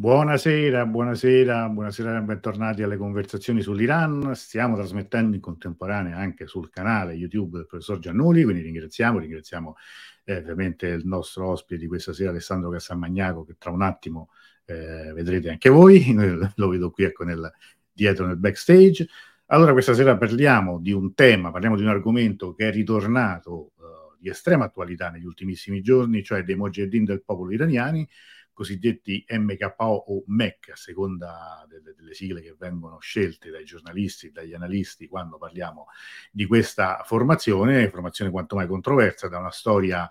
Buonasera, buonasera, buonasera e bentornati alle conversazioni sull'Iran. Stiamo trasmettendo in contemporanea anche sul canale YouTube del professor Giannuli, quindi ringraziamo, ringraziamo eh, ovviamente il nostro ospite di questa sera, Alessandro Cassamagnaco, che tra un attimo eh, vedrete anche voi, lo vedo qui ecco nel, dietro nel backstage. Allora questa sera parliamo di un tema, parliamo di un argomento che è ritornato uh, di estrema attualità negli ultimissimi giorni, cioè dei mujahideen del popolo iraniani, cosiddetti MKO o MEC, a seconda delle, delle sigle che vengono scelte dai giornalisti dagli analisti quando parliamo di questa formazione, formazione quanto mai controversa, da una storia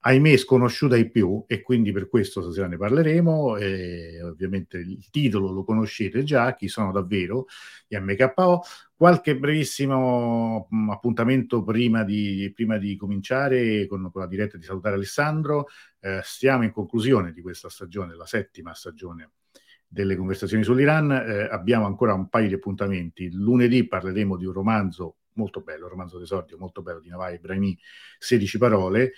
ahimè sconosciuta ai più e quindi per questo stasera ne parleremo e ovviamente il titolo lo conoscete già, chi sono davvero gli MKO qualche brevissimo mh, appuntamento prima di, prima di cominciare con, con, la diretta di salutare Alessandro. Eh, stiamo in conclusione di questa stagione, la settima stagione delle conversazioni sull'Iran. Eh, abbiamo ancora un paio di appuntamenti. Lunedì parleremo di un romanzo molto bello, un romanzo d'esordio molto bello di Navai Ibrahimi 16 parole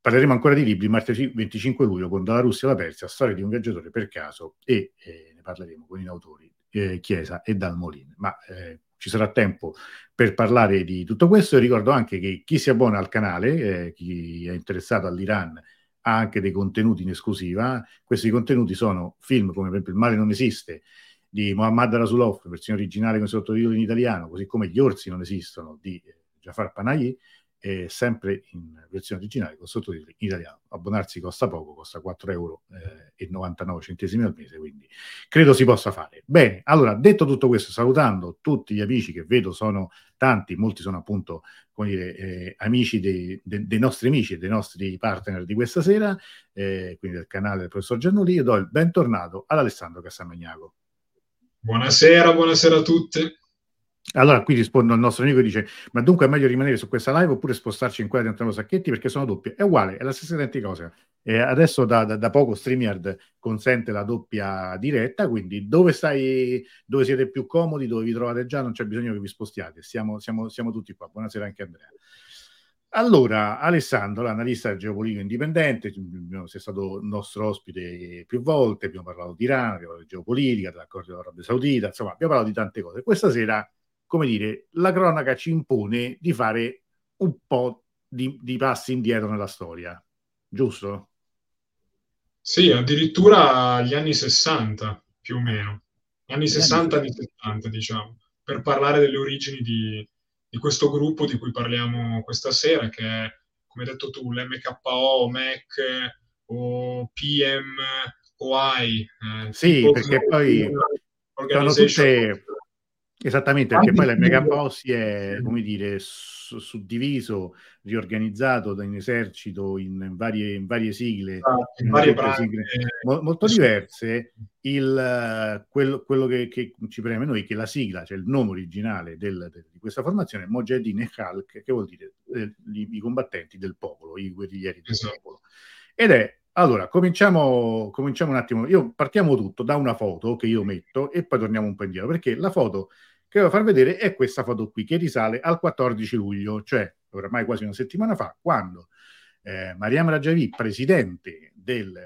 Parleremo ancora di libri martedì 25 luglio con Dalla Russia alla Persia, storia di un viaggiatore per caso e eh, ne parleremo con i autori eh, Chiesa e Dalmolin. Ma eh, ci sarà tempo per parlare di tutto questo. E ricordo anche che chi si abbona al canale, eh, chi è interessato all'Iran, ha anche dei contenuti in esclusiva. Questi contenuti sono film come per esempio Il male non esiste di Muhammad Rasulov, versione originale con sottotitoli in italiano, così come Gli orsi non esistono di eh, Jafar Panahi eh, sempre in versione originale con sottotitoli in italiano. Abbonarsi costa poco, costa 4,99 euro eh, al mese, quindi credo si possa fare. Bene, allora detto tutto questo, salutando tutti gli amici che vedo sono tanti, molti sono appunto come dire, eh, amici dei, de, dei, nostri amici e dei nostri partner di questa sera, eh, quindi del canale del professor Giannoli, io do il bentornato ad Alessandro Cassamagnaco. Buonasera, buonasera a tutti. Allora qui rispondo al nostro amico e dice: Ma dunque è meglio rimanere su questa live oppure spostarci in quella di Antonio Sacchetti perché sono doppie? È uguale, è la stessa identica cosa. E adesso da, da, da, poco StreamYard consente la doppia diretta, quindi dove stai, dove siete più comodi, dove vi trovate già, non c'è bisogno che vi spostiate. Siamo, siamo, siamo tutti qua. Buonasera anche Andrea. Allora, Alessandro, l'analista geopolitico indipendente, sei stato nostro ospite più volte, abbiamo parlato di Iran, abbiamo parlato di geopolitica, dell'accordo dell'Arabia Saudita, insomma, abbiamo parlato di tante cose. Questa sera come dire, la cronaca ci impone di fare un po' di, di passi indietro nella storia, giusto? Sì, addirittura gli anni 60, più o meno. Anni 60, anni 70, diciamo, per parlare delle origini di, di questo gruppo di cui parliamo questa sera, che è, come hai detto tu, l'MKO, MEC o PM, OI. Eh, sì, perché poi sono tutte Esattamente, perché poi l'MKO si è, come dire, suddiviso, riorganizzato in esercito in varie, in varie sigle, ah, in varie sigle mo- molto diverse. Il, quello, quello che, che, ci preme noi è che la sigla, cioè il nome originale del, de, di questa formazione è Mojahedin e Khalk, che vuol dire eh, i, i, combattenti del popolo, i guerriglieri del esatto. popolo. Ed è allora, cominciamo, cominciamo un attimo. Io partiamo tutto da una foto che io metto e poi torniamo un po' indietro, perché la foto che devo far vedere è questa foto qui, che risale al 14 luglio, cioè oramai quasi una settimana fa, quando eh, Mariam Rajavi, presidente del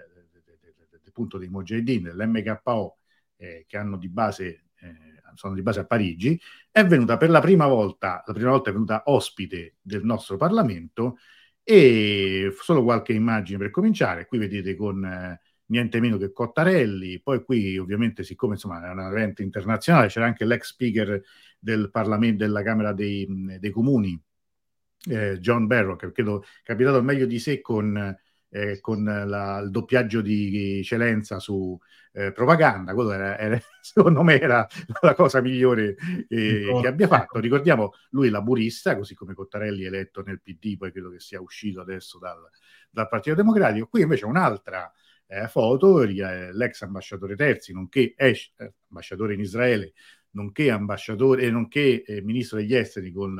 punto dei Mojahedin, dell'MKO, eh, che hanno di base, eh, sono di base a Parigi, è venuta per la prima volta, la prima volta è venuta ospite del nostro Parlamento e solo qualche immagine per cominciare, qui vedete con eh, niente meno che Cottarelli. Poi qui ovviamente, siccome insomma è un evento internazionale, c'era anche l'ex speaker del Parlamento della Camera dei, dei Comuni, eh, John Barrow, che credo è capitato al meglio di sé con, eh, con la, il doppiaggio di Celenza su eh, propaganda. Quello era, era, secondo me era la cosa migliore eh, che abbia fatto. Ricordiamo lui laburista, così come Cottarelli eletto nel PD, poi credo che sia uscito adesso dal, dal Partito Democratico. Qui invece un'altra eh, foto, eh, l'ex ambasciatore Terzi, nonché ex, eh, ambasciatore in Israele, nonché ambasciatore, nonché eh, ministro degli esteri con,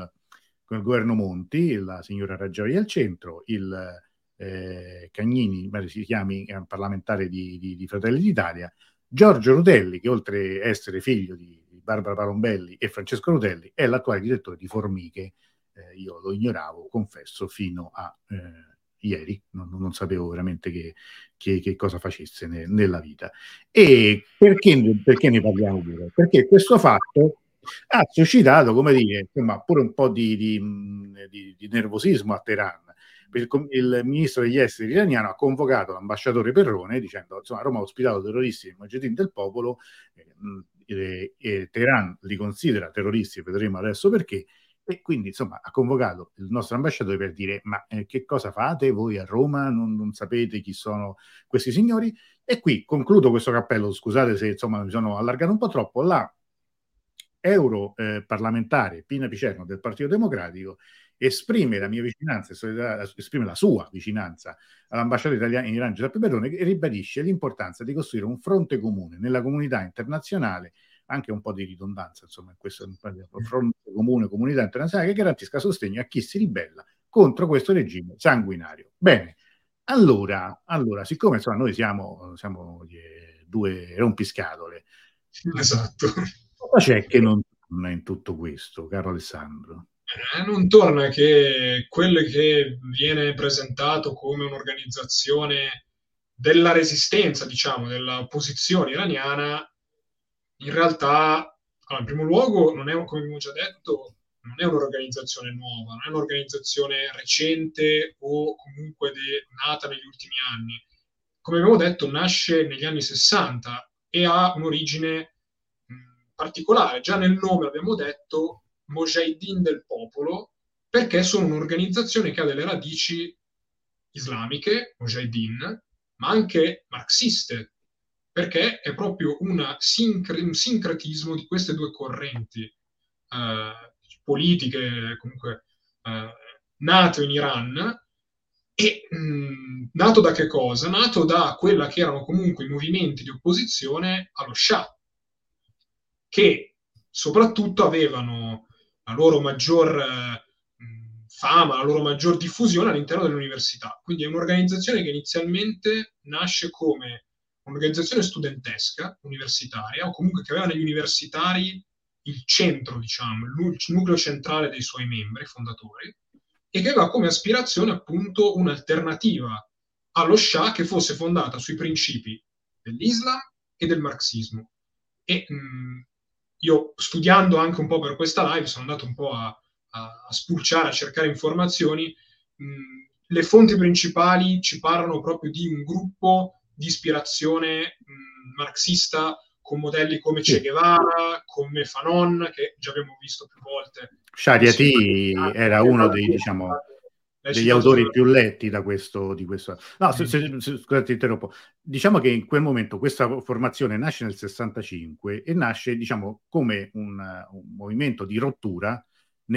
con, il governo Monti, la signora Raggiavi al centro, il eh, Cagnini, si chiami eh, parlamentare di, di, di, Fratelli d'Italia, Giorgio Rutelli, che oltre a essere figlio di, di Barbara Parombelli e Francesco Rutelli, è l'attuale direttore di Formiche. io lo ignoravo, confesso, fino a ieri, non, non sapevo veramente che, che, che cosa facesse ne, nella vita. E perché, perché ne parliamo pure? Perché questo fatto ha suscitato, come dire, insomma, pure un po' di, di, di, di nervosismo a Teheran. Il, il, ministro degli esteri iraniano ha convocato l'ambasciatore Perrone dicendo insomma Roma ha ospitato terroristi del Mujahideen del popolo eh, eh, Teheran li considera terroristi vedremo adesso perché e quindi insomma ha convocato il nostro ambasciatore per dire ma eh, che cosa fate voi a Roma? Non, non, sapete chi sono questi signori? E qui concludo questo cappello. Scusate se insomma mi sono allargato un po' troppo. La europarlamentare eh, Pina Picerno del Partito Democratico esprime la mia vicinanza, esprime la sua vicinanza all'ambasciatore italiano in Iran Giuseppe Berrone e ribadisce l'importanza di costruire un fronte comune nella comunità internazionale anche un po' di ridondanza, insomma, in questo fronte comune, comunità internazionale che garantisca sostegno a chi si ribella contro questo regime sanguinario. Bene, allora, allora siccome insomma, noi siamo, siamo due rompiscatole, esatto. cosa c'è che non torna in tutto questo, caro Alessandro? Eh, non torna che quello che viene presentato come un'organizzazione della resistenza, diciamo, dell'opposizione iraniana, in realtà, allora, in primo luogo, non è, come abbiamo già detto, non è un'organizzazione nuova, non è un'organizzazione recente o comunque de, nata negli ultimi anni. Come abbiamo detto, nasce negli anni 60 e ha un'origine mh, particolare. Già nel nome abbiamo detto Mojahideen del popolo, perché sono un'organizzazione che ha delle radici islamiche, Mojahideen, ma anche marxiste, perché è proprio sincre- un sincretismo di queste due correnti eh, politiche, comunque eh, nato in Iran, e mh, nato da che cosa? Nato da quella che erano comunque i movimenti di opposizione allo Shah, che soprattutto avevano la loro maggior eh, fama, la loro maggior diffusione all'interno dell'università. Quindi è un'organizzazione che inizialmente nasce come un'organizzazione studentesca, universitaria, o comunque che aveva negli universitari il centro, diciamo, il nucleo centrale dei suoi membri fondatori, e che aveva come aspirazione appunto un'alternativa allo Shah che fosse fondata sui principi dell'Islam e del marxismo. E mh, io studiando anche un po' per questa live sono andato un po' a, a, a spulciare, a cercare informazioni. Mh, le fonti principali ci parlano proprio di un gruppo di ispirazione mh, marxista con modelli come Che Guevara, come Fanon, che già abbiamo visto più volte. Shariati era uno dei, diciamo, degli autori più letti da questo, di questo. No, se, se, se, scusate, interrompo. Diciamo che in quel momento questa formazione nasce nel 65 e nasce, diciamo, come un, un movimento di rottura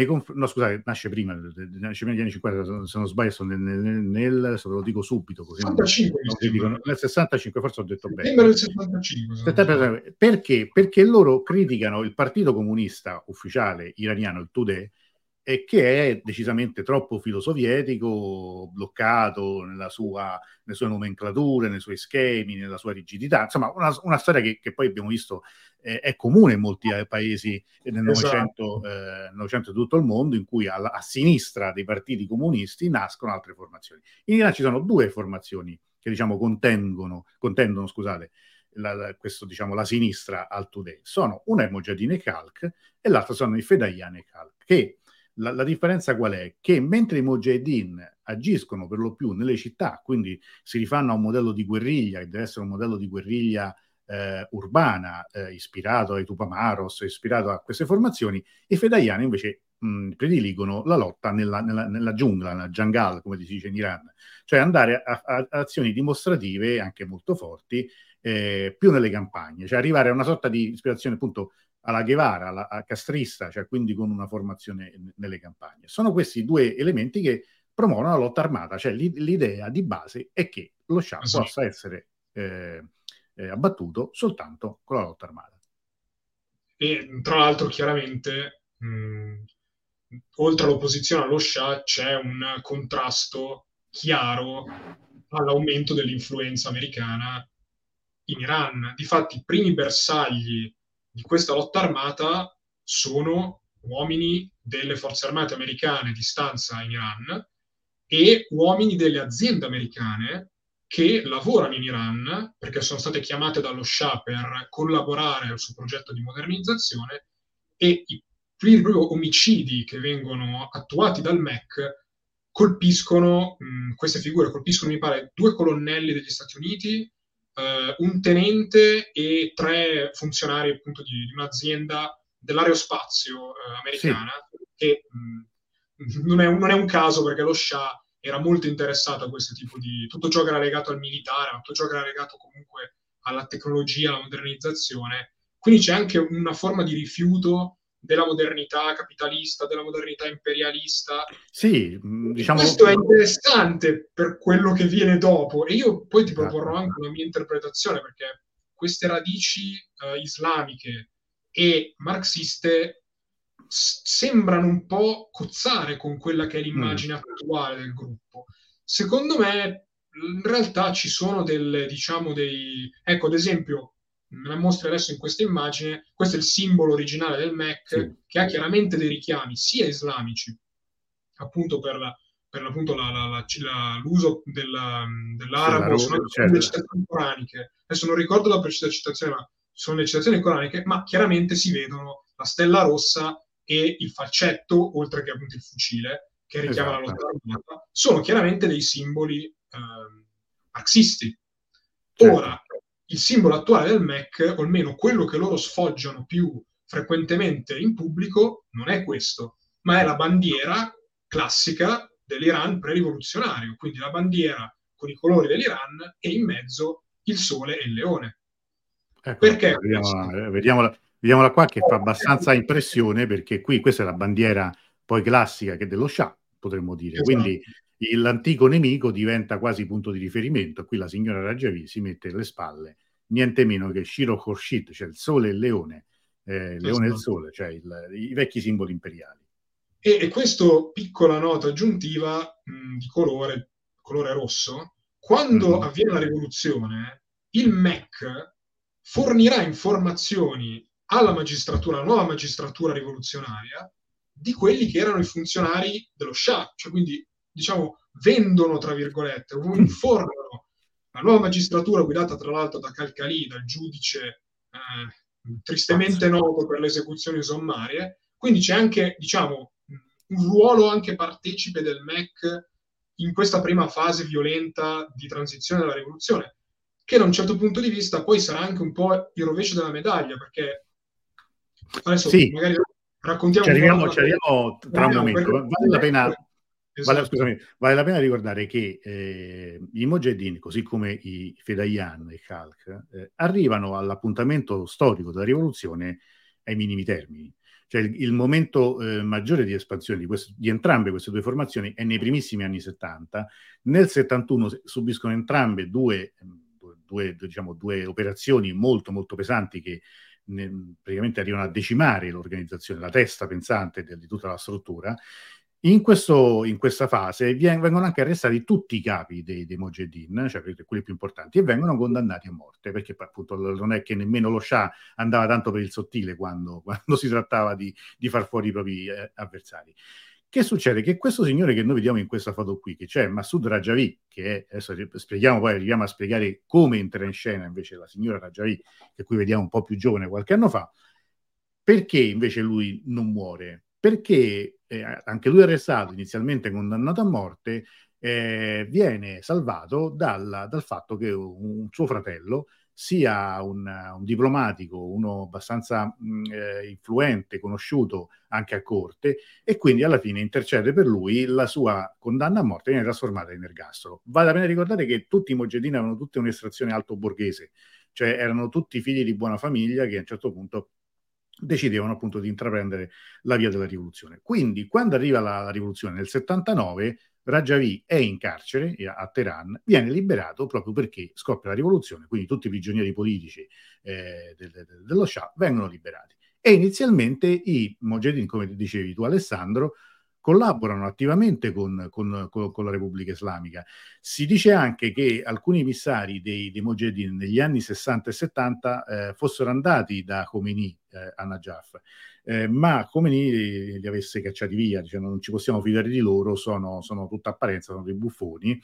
Conf- no, scusate, nasce prima, nasce prima degli anni 50, se non sbaglio, sono nel, nel, nel ve lo dico subito. Così 65, non, non dico, nel 65, forse ho detto bene. Nel 65. Perché? Perché loro criticano il partito comunista ufficiale iraniano, il Tudeh, e che è decisamente troppo filosovietico, bloccato nella sua, nelle sue nomenclature, nei suoi schemi, nella sua rigidità. Insomma, una, una storia che, che, poi abbiamo visto eh, è comune in molti eh, paesi nel Novecento, esatto. eh, di tutto il mondo, in cui alla, a sinistra dei partiti comunisti nascono altre formazioni. In Iran ci sono due formazioni che diciamo contengono, contendono, scusate, la, la, questo, diciamo, la sinistra al Today. Sono una è Mojadine e Kalk e l'altra sono i Fedayane Kalk, che la, la, differenza qual è? Che mentre i Mujahideen agiscono per lo più nelle città, quindi si rifanno a un modello di guerriglia, che deve essere un modello di guerriglia eh, urbana, eh, ispirato ai Tupamaros, ispirato a queste formazioni, i fedaiani invece mh, prediligono la lotta nella, nella, nella, giungla, nella jungle, come si dice in Iran, cioè andare a, a, a azioni dimostrative anche molto forti, eh, più nelle campagne, cioè arrivare a una sorta di ispirazione appunto alla Guevara, alla, a castrista, cioè quindi con una formazione nelle campagne. Sono questi due elementi che promuovono la lotta armata, cioè l'idea di base è che lo Shah esatto. possa essere eh, eh, abbattuto soltanto con la lotta armata. E tra l'altro chiaramente mh, oltre all'opposizione allo Shah c'è un contrasto chiaro all'aumento dell'influenza americana in Iran. Difatti i primi bersagli di questa lotta armata sono uomini delle forze armate americane di stanza in Iran e uomini delle aziende americane che lavorano in Iran perché sono state chiamate dallo Shah per collaborare al suo progetto di modernizzazione e i proprio omicidi che vengono attuati dal MEC colpiscono, mh, queste figure colpiscono, mi pare, due colonnelli degli Stati Uniti, eh, un tenente e tre funzionari appunto di, di un'azienda dell'aerospazio eh, americana, sì. che mh, non, è un, non, è un, caso perché lo Shah era molto interessato a questo tipo di... tutto ciò che era legato al militare, tutto ciò che era legato comunque alla tecnologia, alla modernizzazione. Quindi c'è anche una forma di rifiuto della modernità capitalista, della modernità imperialista. Sì, mm, diciamo... Questo è interessante per quello che viene dopo e io poi ti proporrò esatto. anche una mia interpretazione perché queste radici uh, islamiche e marxiste s- sembrano un po' cozzare con quella che è l'immagine mm. attuale del gruppo. Secondo me in realtà ci sono delle, diciamo, dei... Ecco, ad esempio, me la mostri adesso in questa immagine, questo è il simbolo originale del Mac sì. che ha chiaramente dei richiami sia islamici, appunto per, la, per appunto la, la, l'uso della, dell'arabo, sì, sono certo. le citazioni coraniche. Adesso non ricordo la precisa citazione, ma sono le citazioni coraniche, ma chiaramente si vedono la stella rossa e il falcetto, oltre che appunto il fucile, che richiama esatto. la lotta armata, sono chiaramente dei simboli eh, marxisti. Certo. Ora, il simbolo attuale del Mac, o almeno quello che loro sfoggiano più frequentemente in pubblico, non è questo, ma è la bandiera classica dell'Iran pre-rivoluzionario, quindi la bandiera con i colori dell'Iran e in mezzo il sole e il leone. Ecco, perché vediamola, vediamola, vediamola, qua che fa abbastanza impressione perché qui questa è la bandiera poi classica che dello Shah, potremmo dire. Esatto. Quindi l'antico nemico diventa quasi punto di riferimento. Qui la signora Rajavi si mette alle spalle niente meno che Shiro Khorshid, cioè il sole e il leone, eh, il leone e il sole, cioè il, i vecchi simboli imperiali. E, e questo piccola nota aggiuntiva mh, di colore, colore rosso, quando mm. avviene la rivoluzione, il MEC fornirà informazioni alla magistratura, alla nuova magistratura rivoluzionaria, di quelli che erano i funzionari dello Shah, cioè quindi diciamo, vendono, tra virgolette, o informano la nuova magistratura guidata tra l'altro da Calcalì, dal giudice eh, tristemente noto per le esecuzioni sommarie, quindi c'è anche, diciamo, un ruolo anche partecipe del MEC in questa prima fase violenta di transizione della rivoluzione, che da un certo punto di vista poi sarà anche un po' il rovescio della medaglia, perché adesso sì. magari raccontiamo... Ci arriviamo, ci arriviamo tra un momento, vale la pena. Vale, scusami, vale, la pena ricordare che eh, i Mojahedin, così come i Fedayaan e i Khalq, eh, arrivano all'appuntamento storico della rivoluzione ai minimi termini. Cioè il, il momento eh, maggiore di espansione di, questo, di, entrambe queste due formazioni è nei primissimi anni 70. Nel 71 subiscono entrambe due, due, diciamo, due operazioni molto molto pesanti che ne, praticamente arrivano a decimare l'organizzazione, la testa pensante di, di tutta la struttura in, questo, in, questa fase vengono anche arrestati tutti i capi dei, dei Mojahedin, cioè quelli più importanti, e vengono condannati a morte, perché appunto non è che nemmeno lo Shah andava tanto per il sottile quando, quando si trattava di, di, far fuori i propri eh, avversari. Che succede? Che questo signore che noi vediamo in questa foto qui, che c'è Massoud Rajavi, che è, adesso spieghiamo, poi arriviamo a spiegare come entra in scena invece la signora Rajavi, che qui vediamo un po' più giovane qualche anno fa, perché invece lui non muore? perché eh, anche lui arrestato, inizialmente condannato a morte, eh, viene salvato dal, dal, fatto che un, suo fratello sia un, un, diplomatico, uno abbastanza mh, mm, eh, influente, conosciuto anche a corte, e quindi alla fine intercede per lui la sua condanna a morte viene trasformata in ergastolo. Vale la pena ricordare che tutti i Mogedini avevano tutte un'estrazione alto borghese, cioè erano tutti figli di buona famiglia che a un certo punto decidevano appunto di intraprendere la via della rivoluzione. Quindi quando arriva la, la rivoluzione nel 79, Rajavi è in carcere a Teheran, viene liberato proprio perché scoppia la rivoluzione, quindi tutti i prigionieri politici eh, de, de, dello Shah vengono liberati. E inizialmente i Mojahedin, come dicevi tu Alessandro, collaborano attivamente con, con, con, con, la Repubblica Islamica. Si dice anche che alcuni emissari dei, dei Mujahideen negli anni 60 e 70 eh, fossero andati da Khomeini eh, a Najaf, eh, ma Khomeini li avesse cacciati via, dicendo non ci possiamo fidare di loro, sono, sono tutta apparenza, sono dei buffoni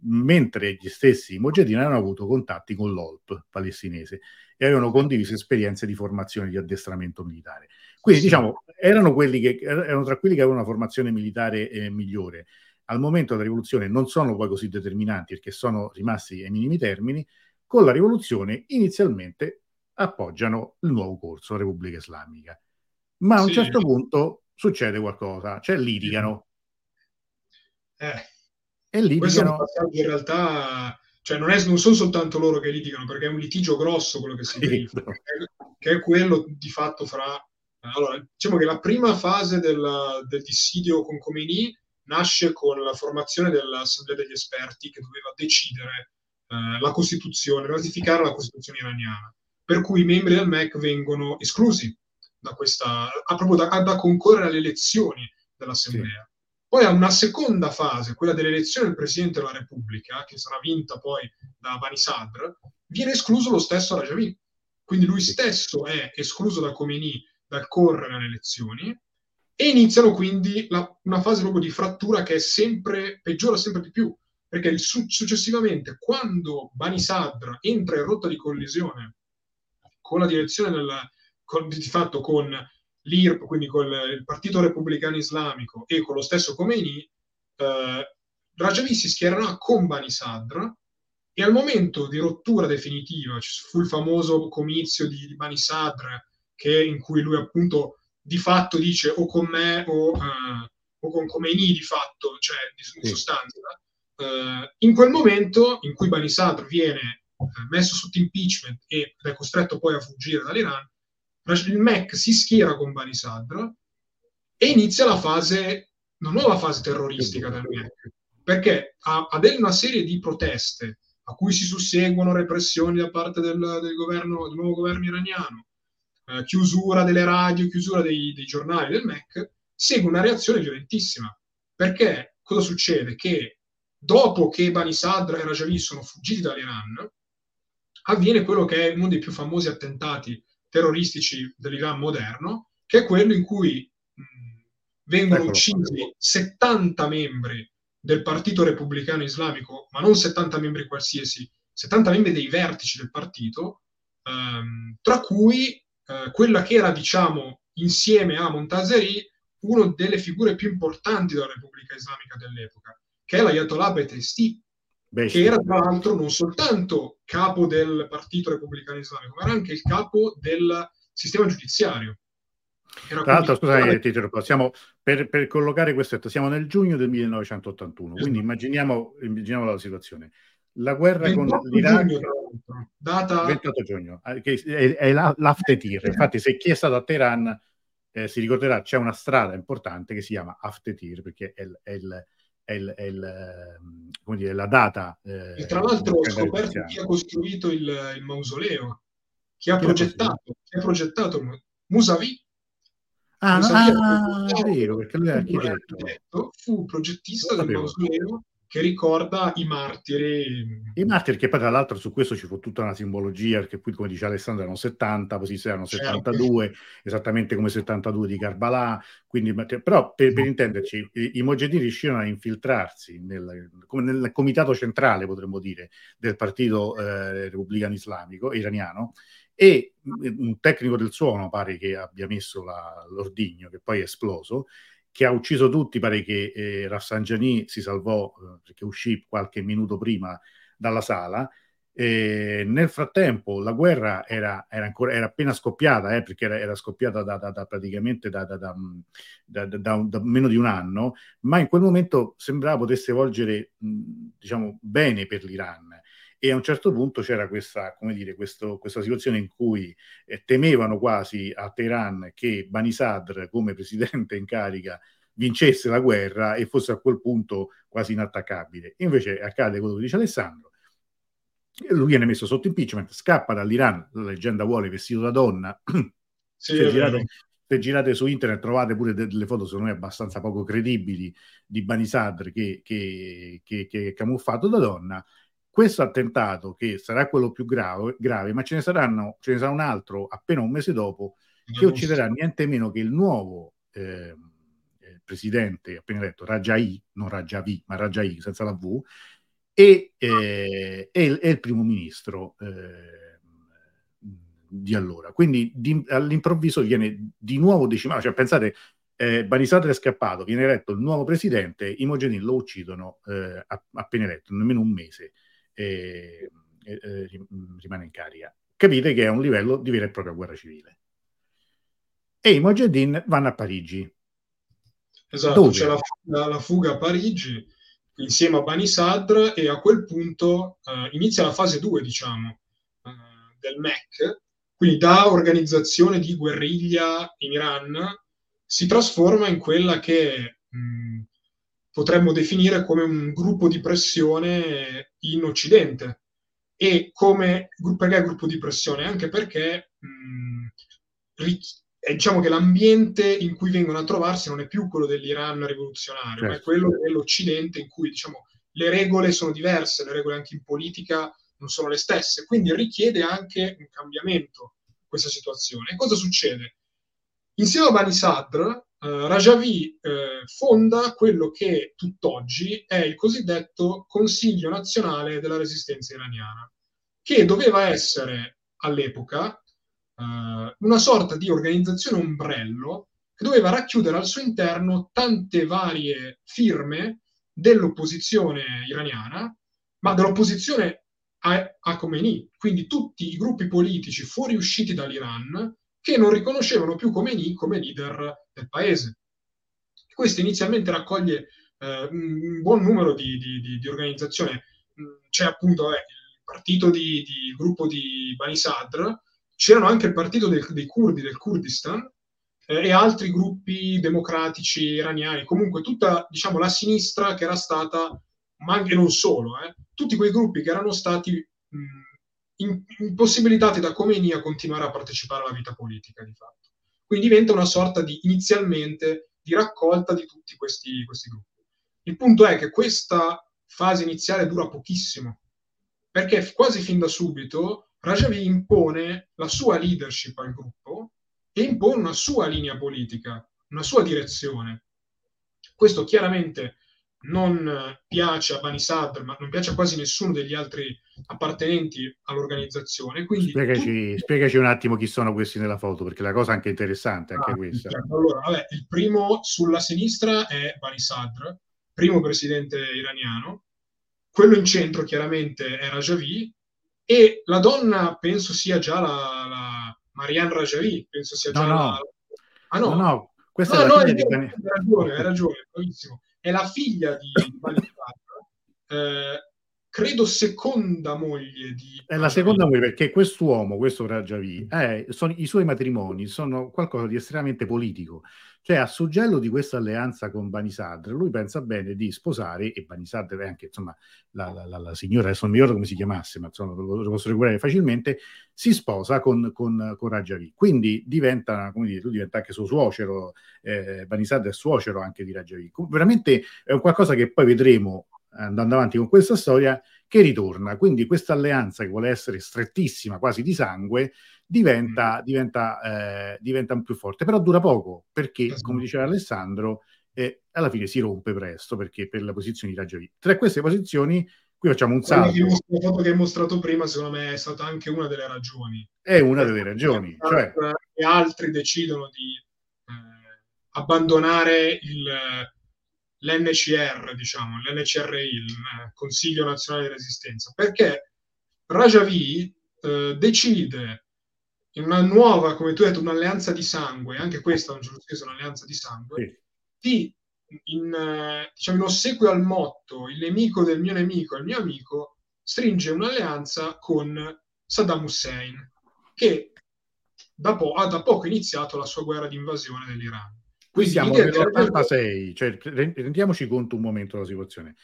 mentre gli stessi Mujahideen avevano avuto contatti con l'OLP palestinese e avevano condiviso esperienze di formazione di addestramento militare. Quindi, diciamo, erano, quelli che, erano tra quelli che avevano una formazione militare eh, migliore. Al momento della rivoluzione non sono poi così determinanti perché sono rimasti ai minimi termini. Con la rivoluzione inizialmente appoggiano il nuovo corso, la Repubblica Islamica. Ma a un sì. certo punto succede qualcosa, cioè litigano. Eh e litigano. Questo è un passaggio in realtà, cioè non, è, non, sono soltanto loro che litigano, perché è un litigio grosso quello che si sì. che è quello di fatto fra... Allora, diciamo che la prima fase del, del dissidio con Khomeini nasce con la formazione dell'Assemblea degli esperti che doveva decidere eh, la Costituzione, ratificare la Costituzione iraniana, per cui i membri del MEC vengono esclusi da questa, a, proprio da, da concorrere alle elezioni dell'Assemblea. Sì. Poi ha una seconda fase, quella dell'elezione del Presidente della Repubblica, che sarà vinta poi da Bani Sadr, viene escluso lo stesso Rajavi. Quindi lui stesso è escluso da Khomeini dal correre alle elezioni e iniziano quindi la, una fase proprio di frattura che è sempre, peggiora sempre di più, perché il, successivamente quando Bani Sadr entra in rotta di collisione con la direzione del, con, di fatto con l'IRP, quindi con il Partito Repubblicano Islamico e con lo stesso Khomeini, eh, Rajavi si schiererà con Bani Sadr e al momento di rottura definitiva ci fu il famoso comizio di, di Bani Sadr che, in cui lui appunto di fatto dice o con me o, eh, o con Khomeini di fatto, cioè in sì. sostanza. Eh, in quel momento in cui Bani Sadr viene eh, messo sotto impeachment e è costretto poi a fuggire dall'Iran, il MEC si schiera con Bani Sadr e inizia la fase, una nuova fase terroristica del MEC, perché ha, ha una serie di proteste a cui si susseguono repressioni da parte del, del, governo, del nuovo governo iraniano, eh, chiusura delle radio, chiusura dei, dei giornali del MEC, segue una reazione violentissima. Perché cosa succede? Che dopo che Bani Sadr e Rajavi sono fuggiti dall'Iran, avviene quello che è uno dei più famosi attentati terroristici dell'Iran moderno, che è quello in cui mh, vengono ecco. uccisi 70 membri del Partito Repubblicano Islamico, ma non 70 membri qualsiasi, 70 membri dei vertici del partito, ehm, tra cui eh, quella che era, diciamo, insieme a Montazeri, una delle figure più importanti della Repubblica Islamica dell'epoca, che è l'Ayatollah Betesti, Beh, che era tra l'altro non soltanto capo del Partito Repubblicano Islamico, ma era anche il capo del sistema giudiziario. Era tra l'altro, scusami, ti siamo, per, per, collocare questo, siamo nel giugno del 1981, esatto. quindi immaginiamo, immaginiamo, la situazione. La guerra con l'Iraq, data 28 giugno, eh, che è, è l'Aftetir. Infatti, se chi è stato a Teheran eh, si ricorderà, c'è una strada importante che si chiama Aftetir, perché è, è il, è, il, è il, ehm, dire, la data. Eh, e tra l'altro ho scoperto chi ha costruito il, mausoleo, chi ha chi progettato, chi ha progettato Musavi. Ah, Musavi ah, è vero, perché lui è architetto. Fu progettista del mausoleo che ricorda i martiri. I martiri, che poi tra l'altro su questo ci fu tutta una simbologia, perché qui come dice Alessandro erano 70, poi si erano certo. 72, esattamente come 72 di Karbala, quindi, però per, per intenderci, i, i Mojahedin riuscirono a infiltrarsi nel, nel, comitato centrale, potremmo dire, del partito eh, repubblicano islamico, iraniano, e un tecnico del suono pare che abbia messo la, l'ordigno, che poi è esploso, che ha ucciso tutti, pare che eh, Rafsanjani si salvò eh, perché uscì qualche minuto prima dalla sala. E nel frattempo la guerra era, era, ancora, era appena scoppiata, eh, perché era, era scoppiata da, da, da praticamente da, da, meno di un anno, ma in quel momento sembrava potesse volgere diciamo, bene per l'Iran e a un certo punto c'era questa, come dire, questo, questa situazione in cui eh, temevano quasi a Teheran che Bani Sadr come presidente in carica vincesse la guerra e fosse a quel punto quasi inattaccabile. Invece accade quello che dice Alessandro, lui viene messo sotto impeachment, scappa dall'Iran, la leggenda vuole, vestito da donna, sì, si, è girato, se girate su internet trovate pure delle foto secondo me abbastanza poco credibili di Bani Sadr che, che, che, che è camuffato da donna questo attentato che sarà quello più grave, grave ma ce ne, saranno, ce ne sarà un altro appena un mese dopo che ucciderà niente meno che il nuovo eh, presidente appena detto Rajai, non Rajavi, ma Rajai senza la V, e, eh, e, il, e il, primo ministro eh, di allora. Quindi di, all'improvviso viene di nuovo decimato, cioè pensate, eh, Banisadr è scappato, viene eletto il nuovo presidente, i Mojahedin lo uccidono eh, appena eletto, nemmeno un mese eh, rimane in carica. Capite che è un livello di vera e propria guerra civile. E i Mojahedin vanno a Parigi. Esatto, Dove? c'è la fuga, la fuga, a Parigi insieme a Bani Sadr e a quel punto eh, inizia la fase 2, diciamo, eh, del MEC, quindi da organizzazione di guerriglia in Iran si trasforma in quella che mh, potremmo definire come un gruppo di pressione in Occidente. E come perché gruppo di pressione? Anche perché mh, è, diciamo che l'ambiente in cui vengono a trovarsi non è più quello dell'Iran rivoluzionario, certo. ma è certo. quello dell'Occidente in cui diciamo, le regole sono diverse, le regole anche in politica non sono le stesse, quindi richiede anche un cambiamento questa situazione. E cosa succede? Insieme a Bani Sadr, Uh, Rajavi uh, fonda quello che tutt'oggi è il cosiddetto Consiglio nazionale della resistenza iraniana, che doveva essere all'epoca uh, una sorta di organizzazione ombrello che doveva racchiudere al suo interno tante varie firme dell'opposizione iraniana, ma dell'opposizione a, a Khomeini, quindi tutti i gruppi politici fuoriusciti dall'Iran che non riconoscevano più Khomeini come leader del paese. Questo inizialmente raccoglie eh, un buon numero di, di, di, organizzazioni. Mm, c'è appunto eh, il partito di, il gruppo di Bani Sadr, c'erano anche il partito del, dei curdi del Kurdistan eh, e altri gruppi democratici iraniani, comunque tutta diciamo, la sinistra che era stata, ma anche non solo, eh, tutti quei gruppi che erano stati mh, impossibilitati da Khomeini a continuare a partecipare alla vita politica di fatto. Quindi diventa una sorta di, inizialmente, di raccolta di tutti questi, questi gruppi. Il punto è che questa fase iniziale dura pochissimo, perché quasi fin da subito Rajavi impone la sua leadership al gruppo e impone una sua linea politica, una sua direzione. Questo chiaramente non piace a Bani Sadr, ma non piace a quasi nessuno degli altri appartenenti all'organizzazione. Quindi spiegaci, tu... spiegaci, un attimo chi sono questi nella foto, perché la cosa è anche interessante, anche ah, questa. Certo. Allora, vabbè, il primo sulla sinistra è Bani Sadr, primo presidente iraniano. Quello in centro chiaramente è Rajavi e la donna penso sia già la, la Marianne Rajavi, penso sia già no, no. la... Ah no, no, no questa no, è la no, figlia di Bani... Hai ragione, hai ragione, bravissimo è la figlia di Balizzaro, eh, credo seconda moglie di... È la seconda moglie perché quest'uomo, questo Rajavi, è, sono, i suoi matrimoni sono qualcosa di estremamente politico. Cioè, a suggello di questa alleanza con Banisadr, lui pensa bene di sposare, e Banisadr è anche, insomma, la, la, la, la signora, adesso non mi ricordo come si chiamasse, ma insomma, lo, lo posso recuperare facilmente, si sposa con, con, con Rajavi. Quindi diventa, come dire, lui diventa anche suo suocero, eh, Banisadr è suocero anche di Rajavi. Veramente è un qualcosa che poi vedremo andando avanti con questa storia, che ritorna. Quindi questa alleanza che vuole essere strettissima, quasi di sangue, diventa, mm. diventa, eh, diventa più forte. Però dura poco, perché, come diceva Alessandro, eh, alla fine si rompe presto, perché per la posizione di Raggio Tra queste posizioni, qui facciamo un salto. La foto che hai mostrato prima, secondo me, è stata anche una delle ragioni. È una delle ragioni. Cioè... E altri decidono di eh, abbandonare il l'NCR, diciamo, l'NCRI, il eh, Consiglio Nazionale di Resistenza, perché Rajavi eh, decide in una nuova, come tu hai detto, un'alleanza di sangue, anche questa è un giorno stesso un'alleanza di sangue, sì. di, in, diciamo, in ossequio al motto il nemico del mio nemico è il mio amico, stringe un'alleanza con Saddam Hussein, che da po- ha da poco iniziato la sua guerra di invasione dell'Iran. Qui siamo nell'86, cioè rendiamoci conto un momento della situazione.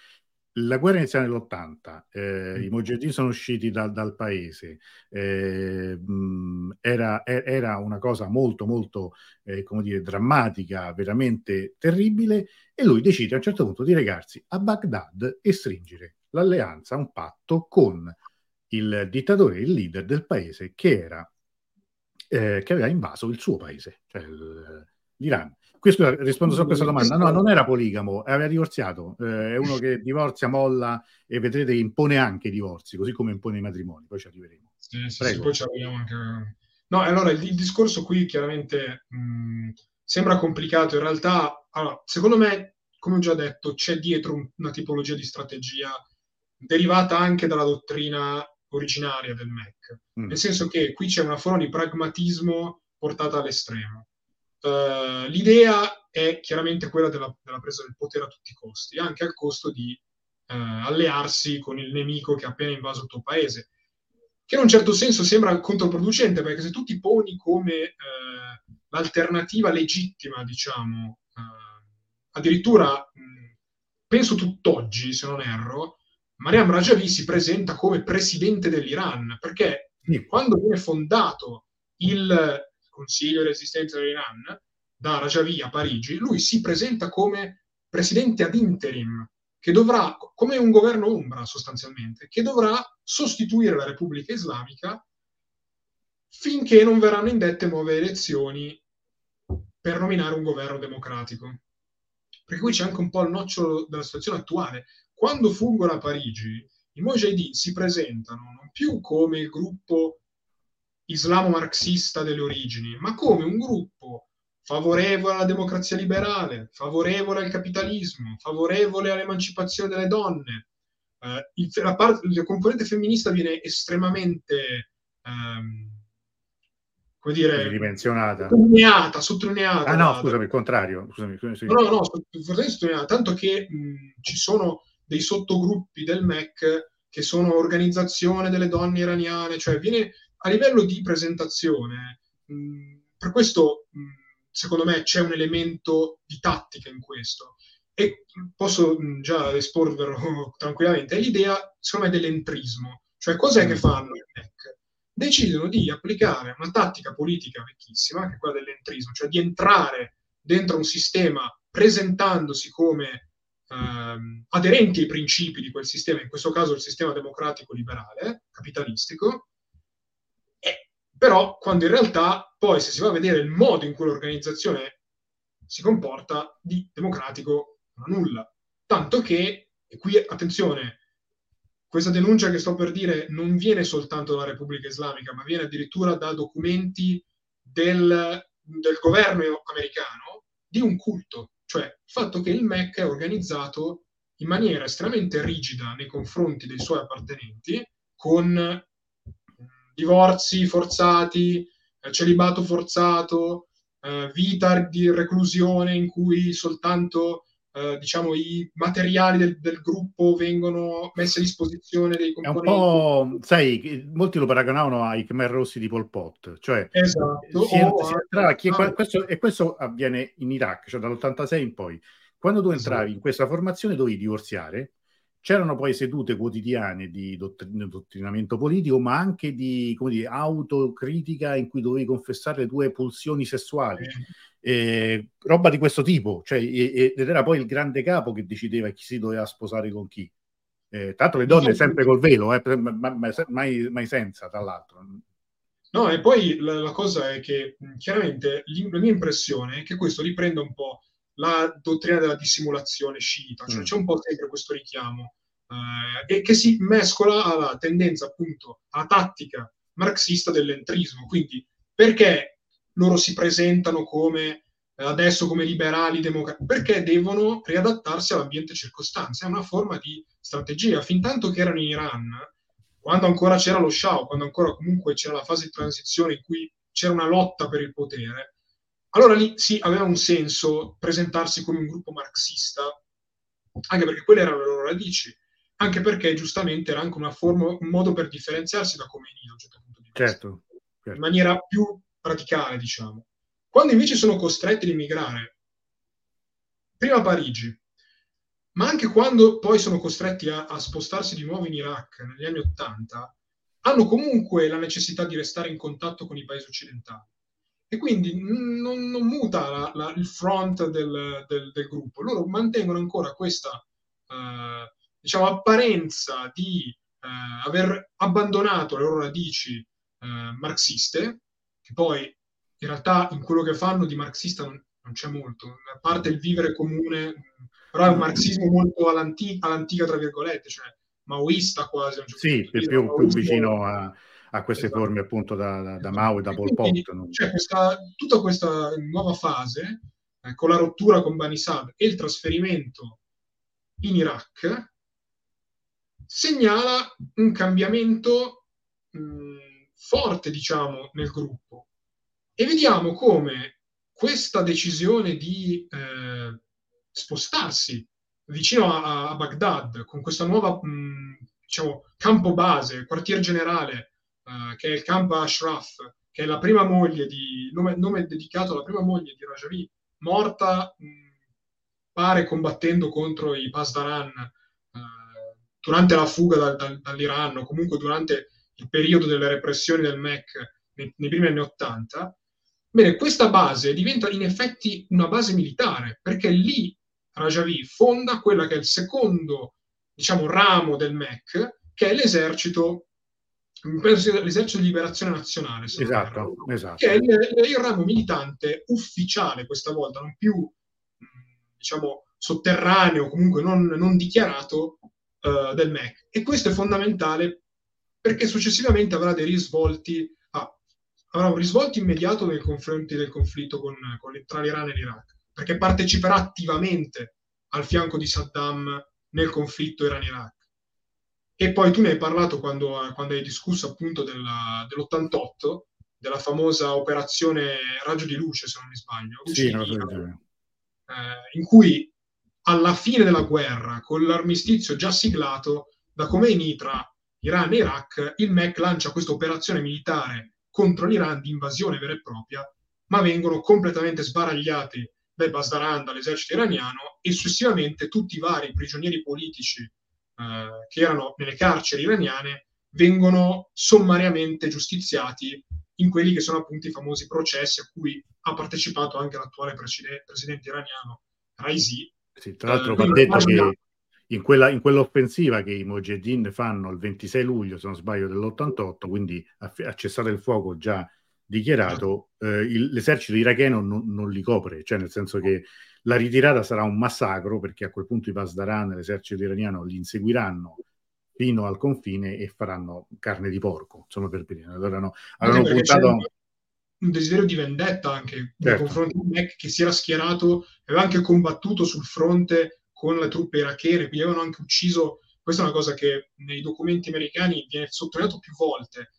la guerra inizia nell'80, eh, mm. i mujahideen sono usciti da, dal paese, eh, mh, era, era, una cosa molto, molto, eh, come dire, drammatica, veramente terribile, e lui decide a un certo punto di recarsi a Baghdad e stringere l'alleanza, un patto con il dittatore, il leader del paese che era, eh, che aveva invaso il suo paese, cioè l'Iran. Questo rispondo solo a questa domanda. No, non era poligamo, aveva divorziato. Eh, è uno che divorzia, molla e vedrete che impone anche i divorzi, così come impone i matrimoni. Poi ci arriveremo. Sì, sì, sì poi ci arriviamo anche. No, allora il, il discorso qui chiaramente mh, sembra complicato. In realtà, allora, secondo me, come ho già detto, c'è dietro una tipologia di strategia derivata anche dalla dottrina originaria del MEC. Mm. Nel senso che qui c'è una forma di pragmatismo portata all'estremo Uh, l'idea è chiaramente quella della, della, presa del potere a tutti i costi, anche al costo di uh, allearsi con il nemico che ha appena invaso il tuo paese, che in un certo senso sembra controproducente, perché se tu ti poni come uh, l'alternativa legittima, diciamo, addirittura mh, penso tutt'oggi, se non erro, Mariam Rajavi si presenta come presidente dell'Iran, perché quando viene fondato il Consiglio di Resistenza dell'Iran, da Rajavi a Parigi, lui si presenta come presidente ad interim, che dovrà, come un governo ombra sostanzialmente, che dovrà sostituire la Repubblica Islamica finché non verranno indette nuove elezioni per nominare un governo democratico. Perché qui c'è anche un po' il nocciolo della situazione attuale. Quando fungono a Parigi, i Mojahideen si presentano non più come il gruppo islamo-marxista delle origini, ma come un gruppo favorevole alla democrazia liberale, favorevole al capitalismo, favorevole all'emancipazione delle donne. Eh, il, la, parte, la, componente femminista viene estremamente, ehm, come dire, ridimensionata, sottolineata, sottolineata. Ah no, scusami, il contrario. Scusami, sì. No, no, sottolineata, tanto che mh, ci sono dei sottogruppi del MEC che sono organizzazione delle donne iraniane, cioè viene a livello di presentazione, mh, per questo mh, secondo me c'è un elemento di tattica in questo. E posso mh, già esporverlo tranquillamente, è l'idea secondo me dell'entrismo, cioè cos'è che fanno i MEC? Decidono di applicare una tattica politica vecchissima, che è quella dell'entrismo, cioè di entrare dentro un sistema presentandosi come ehm, aderenti ai principi di quel sistema, in questo caso il sistema democratico liberale, capitalistico, però quando in realtà poi se si va a vedere il modo in cui l'organizzazione si comporta, di democratico non ha nulla. Tanto che, e qui attenzione, questa denuncia che sto per dire non viene soltanto dalla Repubblica Islamica, ma viene addirittura da documenti del, del governo americano di un culto, cioè il fatto che il MEC è organizzato in maniera estremamente rigida nei confronti dei suoi appartenenti, con divorzi forzati, eh, celibato forzato, eh, vita di reclusione in cui soltanto eh, diciamo, i materiali del, del, gruppo vengono messi a disposizione dei componenti. È un po', sai, molti lo paragonavano ai Khmer Rossi di Pol Pot, cioè esatto. si, oh, si entrava, chi, ah, questo, e questo avviene in Iraq, cioè dall'86 in poi. Quando tu entravi esatto. in questa formazione dovevi divorziare, C'erano poi sedute quotidiane di dottrinamento politico, ma anche di dire, autocritica in cui dovevi confessare le tue pulsioni sessuali. Eh, roba di questo tipo, cioè, ed era poi il grande capo che decideva chi si doveva sposare con chi. Eh, tanto le donne sempre col velo, eh, mai, mai, senza, tra l'altro. No, e poi la, la cosa è che chiaramente la mia impressione è che questo riprenda un po' la dottrina della dissimulazione sciita, cioè mm. c'è un po' sempre questo richiamo, eh, e che si mescola alla tendenza appunto, alla tattica marxista dell'entrismo. Quindi perché loro si presentano come eh, adesso come liberali democratici? Perché devono riadattarsi all'ambiente circostante, è una forma di strategia. Fin tanto che erano in Iran, quando ancora c'era lo Shah, quando ancora comunque c'era la fase di transizione in cui c'era una lotta per il potere, allora lì sì, aveva un senso presentarsi come un gruppo marxista, anche perché quelle erano le loro radici, anche perché giustamente era anche una forma, un modo per differenziarsi da Khomeini da un certo punto di vista, certo, certo. in maniera più radicale, diciamo. Quando invece sono costretti ad immigrare, prima a Parigi, ma anche quando poi sono costretti a, a spostarsi di nuovo in Iraq negli anni Ottanta, hanno comunque la necessità di restare in contatto con i paesi occidentali. E quindi non, non muta la, la, il front del, del, del, gruppo, loro mantengono ancora questa eh, diciamo, apparenza di eh, aver abbandonato le loro radici eh, marxiste, che poi in realtà in quello che fanno di marxista non, non c'è molto, a parte il vivere comune, però è un marxismo molto all'antica, all'antica tra virgolette, cioè maoista quasi. Certo sì, più, più, più vicino a, a queste esatto. forme appunto da, da, da, Mao e da Pol Pot. No? C'è questa, tutta questa nuova fase eh, con la rottura con Bani Sad e il trasferimento in Iraq segnala un cambiamento mh, forte, diciamo, nel gruppo. E vediamo come questa decisione di eh, spostarsi vicino a, a, Baghdad con questa nuova mh, diciamo, campo base, quartier generale, eh, che è il campo Ashraf, che è la prima moglie di nome, nome dedicato alla prima moglie di Rajavi, morta mh, pare combattendo contro i Pasdaran eh, durante la fuga da, da, dall'Iran o comunque durante il periodo delle repressioni del MEC nei, nei primi anni Ottanta. Bene, questa base diventa in effetti una base militare, perché lì Rajavi fonda quella che è il secondo, diciamo, ramo del MEC, che è l'esercito l'esercito di liberazione nazionale, esatto, esatto. che è il, il, ramo militante ufficiale questa volta, non più diciamo, sotterraneo, comunque non, non dichiarato uh, del MEC. E questo è fondamentale perché successivamente avrà dei risvolti, ah, avrà un risvolto immediato nei confronti del conflitto con, con, tra l'Iran e l'Iraq, perché parteciperà attivamente al fianco di Saddam nel conflitto Iran-Iraq. E poi tu ne hai parlato quando, quando hai discusso appunto della, dell'88, della famosa operazione Raggio di Luce, se non mi sbaglio. Sì, non eh, in cui alla fine della guerra, con l'armistizio già siglato da Khomeini tra Iran e Iraq, il MEC lancia questa operazione militare contro l'Iran di invasione vera e propria, ma vengono completamente sbaragliati dai Basdaran, dall'esercito iraniano, e successivamente tutti i vari prigionieri politici eh, che erano nelle carceri iraniane vengono sommariamente giustiziati in quelli che sono appunto i famosi processi a cui ha partecipato anche l'attuale presidente, presidente iraniano Raisi. Sì, tra l'altro eh, va detto che in, quella, in, quell'offensiva che i Mujahideen fanno il 26 luglio, se non sbaglio, dell'88, quindi a, a cessare il fuoco già dichiarato, eh, il, l'esercito iracheno non, non, li copre, cioè nel senso che la ritirata sarà un massacro perché a quel punto i Pasdaran, l'esercito iraniano, li inseguiranno fino al confine e faranno carne di porco, sono per dire. Allora, no, avevano puntato... Un desiderio di vendetta anche certo. nei confronti di Mac che si era schierato, aveva anche combattuto sul fronte con le truppe irachene, quindi avevano anche ucciso, questa è una cosa che nei documenti americani viene sottolineato più volte,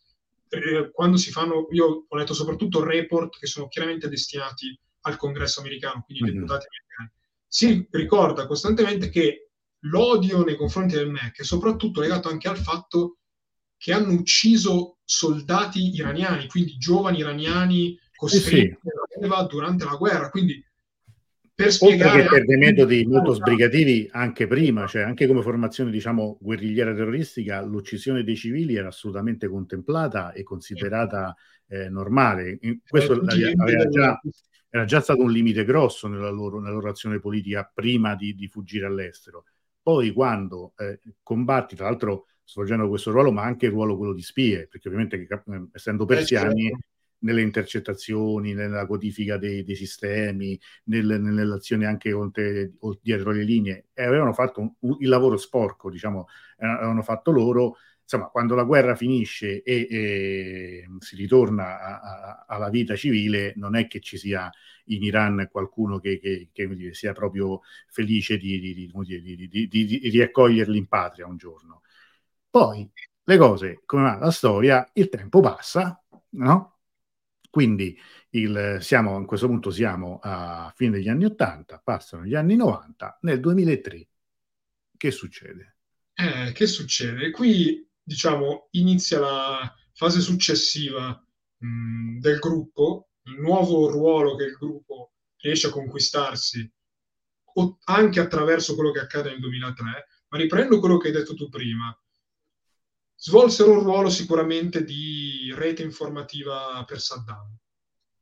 eh, quando si fanno, io ho letto soprattutto report che sono chiaramente destinati al congresso americano, quindi mm-hmm. deputati americani, si ricorda costantemente che l'odio nei confronti del MEC è soprattutto legato anche al fatto che hanno ucciso soldati iraniani, quindi giovani iraniani costretti sì, sì. durante la guerra. Quindi per spiegare... Oltre che per dei metodi molto sbrigativi anche prima, cioè anche come formazione diciamo guerrigliera terroristica, l'uccisione dei civili era assolutamente contemplata e considerata eh, normale. Questo aveva già, era già stato un limite grosso nella loro, nella loro azione politica prima di, di fuggire all'estero. Poi quando eh, combatti, tra l'altro svolgendo questo ruolo, ma anche il ruolo quello di spie, perché ovviamente eh, essendo eh, persiani, certo. nelle intercettazioni, nella codifica dei, dei sistemi, nel, nelle azioni anche oltre, dietro le linee, e avevano fatto un, un, il lavoro sporco, diciamo, eh, avevano fatto loro. Insomma, quando la guerra finisce e, e si ritorna a, a, alla vita civile, non è che ci sia in Iran qualcuno che, che, che dire, sia proprio felice di, di, di, di, riaccoglierli in patria un giorno. Poi le cose, come va la storia, il tempo passa, no? Quindi il, siamo, in questo punto siamo a fine degli anni 80, passano gli anni 90, nel 2003 che succede? Eh, che succede? Qui, diciamo, inizia la fase successiva mh, del gruppo il nuovo ruolo che il gruppo riesce a conquistarsi anche attraverso quello che accade nel 2003, ma riprendo quello che hai detto tu prima. Svolsero un ruolo sicuramente di rete informativa per Saddam.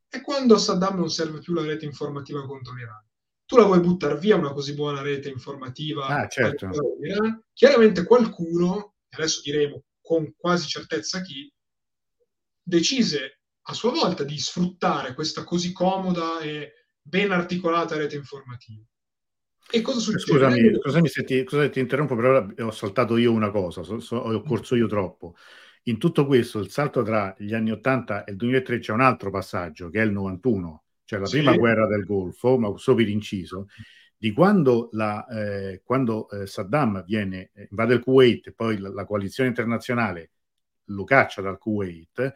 E quando a Saddam non serve più la rete informativa contro l'Iran? Tu la vuoi buttare via una così buona rete informativa? Ah, certo. Chiaramente qualcuno, adesso diremo con quasi certezza chi, decise a sua volta di sfruttare questa così comoda e ben articolata rete informativa. E cosa succede? Scusami, scusami se ti, scusami, ti interrompo, però ho saltato io una cosa, so, so, ho corso io troppo. In tutto questo, il salto tra gli anni 80 e il 2003 c'è un altro passaggio, che è il 91, cioè la sì. prima guerra del Golfo, ma solo per inciso, di quando, la, eh, quando eh, Saddam viene, eh, invade il Kuwait e poi la, la, coalizione internazionale lo caccia dal Kuwait,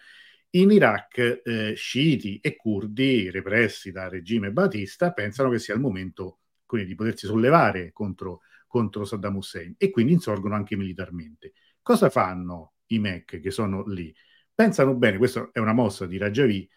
in Iraq eh, sciiti e curdi repressi dal regime Batista pensano che sia il momento quindi, di potersi sollevare contro, contro Saddam Hussein e quindi insorgono anche militarmente. Cosa fanno i MEC che sono lì? Pensano bene, questa è una mossa di Rajavi,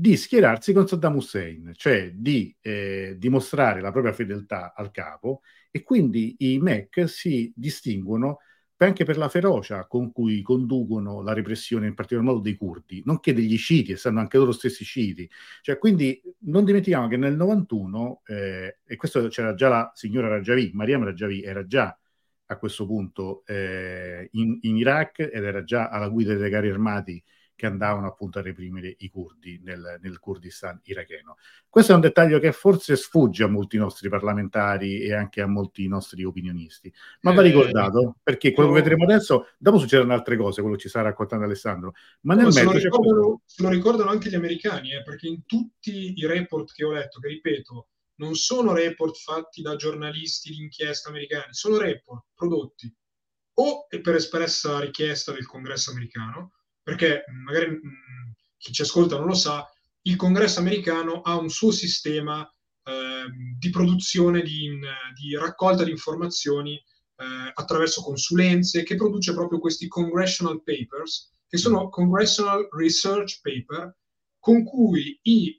di schierarsi con Saddam Hussein, cioè di eh, dimostrare la propria fedeltà al capo e quindi i MEC si distinguono anche per la ferocia con cui conducono la repressione, in particolar modo dei curdi, nonché degli sciiti, essendo anche loro stessi sciiti. Cioè, quindi non dimentichiamo che nel 91, eh, e questo c'era già la signora Rajavi, Mariam Rajavi era già a questo punto eh, in, in, Iraq ed era già alla guida dei carri armati che andavano appunto a reprimere i curdi nel, nel, Kurdistan iracheno. Questo è un dettaglio che forse sfugge a molti nostri parlamentari e anche a molti nostri opinionisti, ma va eh, ricordato perché quello che vedremo adesso, dopo succedono altre cose, quello ci sta raccontando Alessandro, ma nel mezzo... Se lo, ricordano, se lo ricordano anche gli americani, eh, perché in tutti i report che ho letto, che ripeto, non sono report fatti da giornalisti di inchiesta americani, sono report prodotti o per espressa richiesta del congresso americano, perché magari mh, chi ci ascolta non lo sa, il congresso americano ha un suo sistema eh, di produzione, di, di, raccolta di informazioni eh, attraverso consulenze, che produce proprio questi congressional papers, che sono congressional research paper, con cui i eh,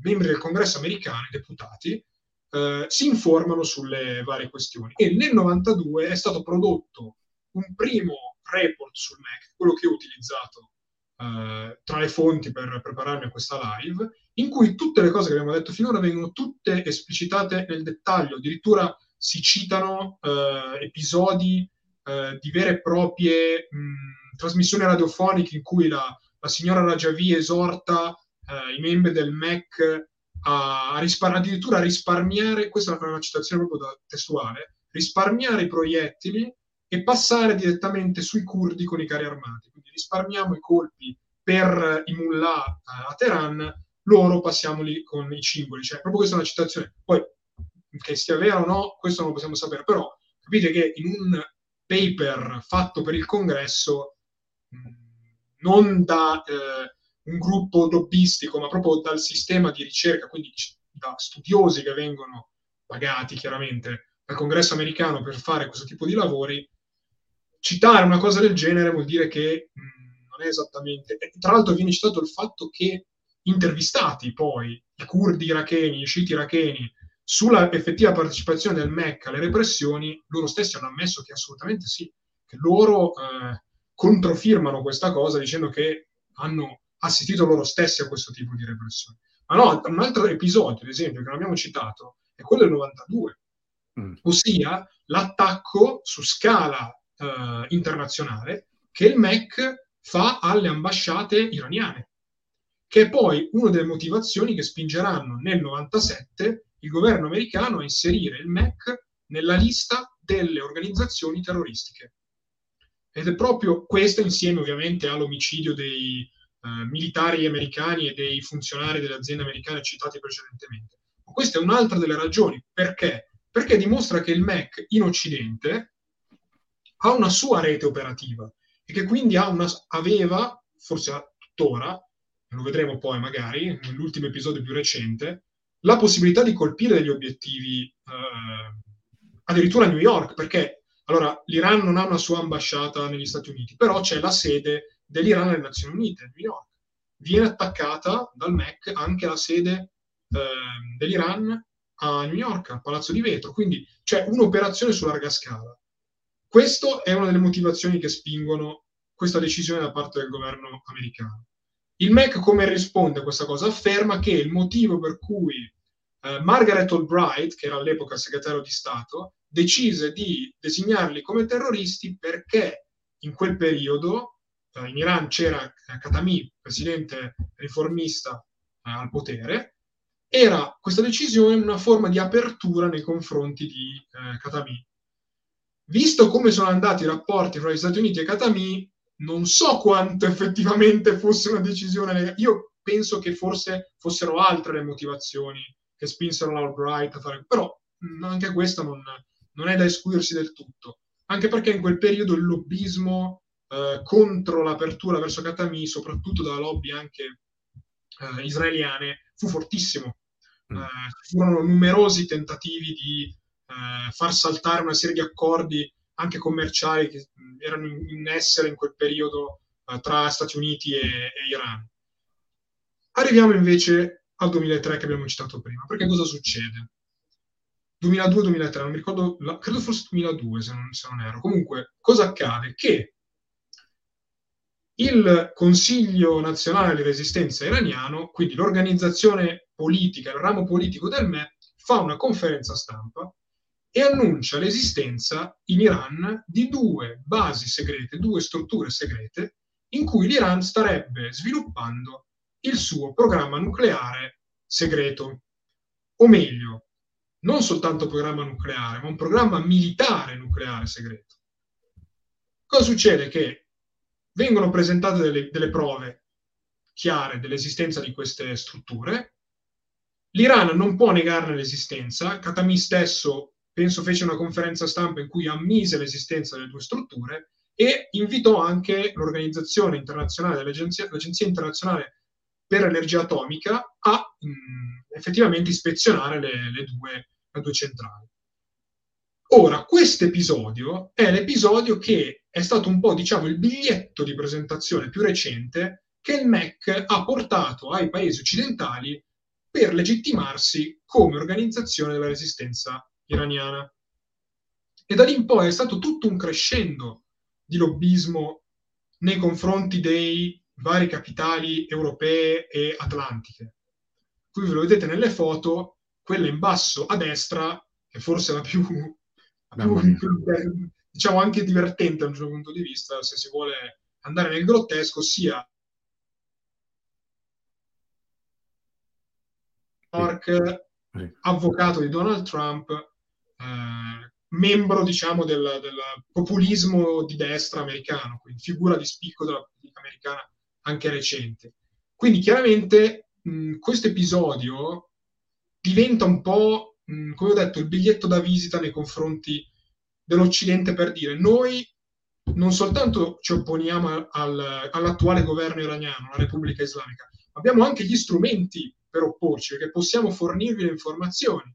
membri del congresso americano, i deputati, eh, si informano sulle varie questioni. E nel 92 è stato prodotto un primo report sul Mac, quello che ho utilizzato uh, tra le fonti per prepararmi a questa live, in cui tutte le cose che abbiamo detto finora vengono tutte esplicitate nel dettaglio, addirittura si citano uh, episodi uh, di vere e proprie mh, trasmissioni radiofoniche in cui la, la signora Rajavi esorta i membri del MEC a rispar- addirittura a risparmiare, questa è una citazione proprio da, testuale, risparmiare i proiettili e passare direttamente sui curdi con i carri armati. Quindi risparmiamo i colpi per i mullah a Teheran, loro passiamoli con i cingoli. Cioè, proprio questa è una citazione. Poi, che sia vero o no, questo non lo possiamo sapere, però capite che in un paper fatto per il congresso, non da eh, un gruppo lobbistico, ma proprio dal sistema di ricerca, quindi da studiosi che vengono pagati chiaramente dal congresso americano per fare questo tipo di lavori, citare una cosa del genere vuol dire che mh, mm, non è esattamente... E, tra l'altro viene citato il fatto che intervistati poi i curdi iracheni, i sciiti iracheni, sulla effettiva partecipazione del MEC alle repressioni, loro stessi hanno ammesso che assolutamente sì, che loro eh, controfirmano questa cosa dicendo che hanno assistito loro stessi a questo tipo di repressioni. Ma no, un altro episodio, ad esempio, che non abbiamo citato, è quello del 92, mm. ossia l'attacco su scala eh, internazionale che il MEC fa alle ambasciate iraniane, che è poi una delle motivazioni che spingeranno nel 97 il governo americano a inserire il MEC nella lista delle organizzazioni terroristiche. Ed è proprio questo, insieme ovviamente all'omicidio dei eh, militari americani e dei funzionari delle aziende americane citati precedentemente. Ma questa è un'altra delle ragioni. Perché? Perché dimostra che il MEC in Occidente ha una sua rete operativa e che quindi una, aveva, forse tuttora, lo vedremo poi magari nell'ultimo episodio più recente, la possibilità di colpire degli obiettivi eh, addirittura a New York, perché allora l'Iran non ha una sua ambasciata negli Stati Uniti, però c'è la sede dell'Iran alle Nazioni Unite, a New York. Viene attaccata dal MEC anche la sede eh, dell'Iran a New York, al Palazzo di Vetro, quindi c'è un'operazione su larga scala. Questa è una delle motivazioni che spingono questa decisione da parte del governo americano. Il MEC come risponde a questa cosa? Afferma che il motivo per cui eh, Margaret Albright, che era all'epoca segretario di Stato, decise di designarli come terroristi perché in quel periodo eh, in Iran c'era Khatami, presidente riformista eh, al potere, era questa decisione una forma di apertura nei confronti di eh, Khatami. Visto come sono andati i rapporti fra gli Stati Uniti e Khatami, non so quanto effettivamente fosse una decisione. Io penso che forse fossero altre le motivazioni che spinsero l'Albright a fare, però anche questo non, non, è da escludersi del tutto, anche perché in quel periodo il lobbismo eh, contro l'apertura verso Katami, soprattutto dalla lobby anche eh, israeliane, fu fortissimo. Mm. Eh, furono numerosi tentativi di eh, far saltare una serie di accordi anche commerciali che erano in, essere in quel periodo uh, tra Stati Uniti e, e, Iran. Arriviamo invece al 2003 che abbiamo citato prima, perché cosa succede? 2002-2003, non mi ricordo, credo fosse 2002 se non, se non ero. Comunque, cosa accade? Che il Consiglio Nazionale di Resistenza iraniano, quindi l'organizzazione politica, il ramo politico del ME, fa una conferenza stampa e annuncia l'esistenza in Iran di due basi segrete, due strutture segrete, in cui l'Iran starebbe sviluppando il suo programma nucleare segreto. O meglio, non soltanto programma nucleare, ma un programma militare nucleare segreto. Cosa succede? Che vengono presentate delle, delle prove chiare dell'esistenza di queste strutture, l'Iran non può negarne l'esistenza, Khatami stesso penso fece una conferenza stampa in cui ammise l'esistenza delle due strutture e invitò anche l'Organizzazione Internazionale, l'Agenzia, l'Agenzia Internazionale per l'Energia Atomica a mh, mm, effettivamente ispezionare le, le, due, le due centrali. Ora, questo episodio è l'episodio che è stato un po', diciamo, il biglietto di presentazione più recente che il MEC ha portato ai paesi occidentali per legittimarsi come organizzazione della resistenza iraniana. E da lì in poi è stato tutto un crescendo di lobbismo nei confronti dei vari capitali europee e atlantiche. Qui ve lo vedete nelle foto, quella in basso a destra, che forse è la più, la più, più diciamo anche divertente da un certo punto di vista, se si vuole andare nel grottesco, sia York, avvocato di Donald Trump, eh, membro, diciamo, del, del, populismo di destra americano, quindi figura di spicco della politica americana anche recente. Quindi chiaramente questo episodio diventa un po', mh, come ho detto, il biglietto da visita nei confronti dell'Occidente per dire noi non soltanto ci opponiamo al, all'attuale governo iraniano, la Repubblica Islamica, abbiamo anche gli strumenti per opporci, perché possiamo fornirvi le informazioni.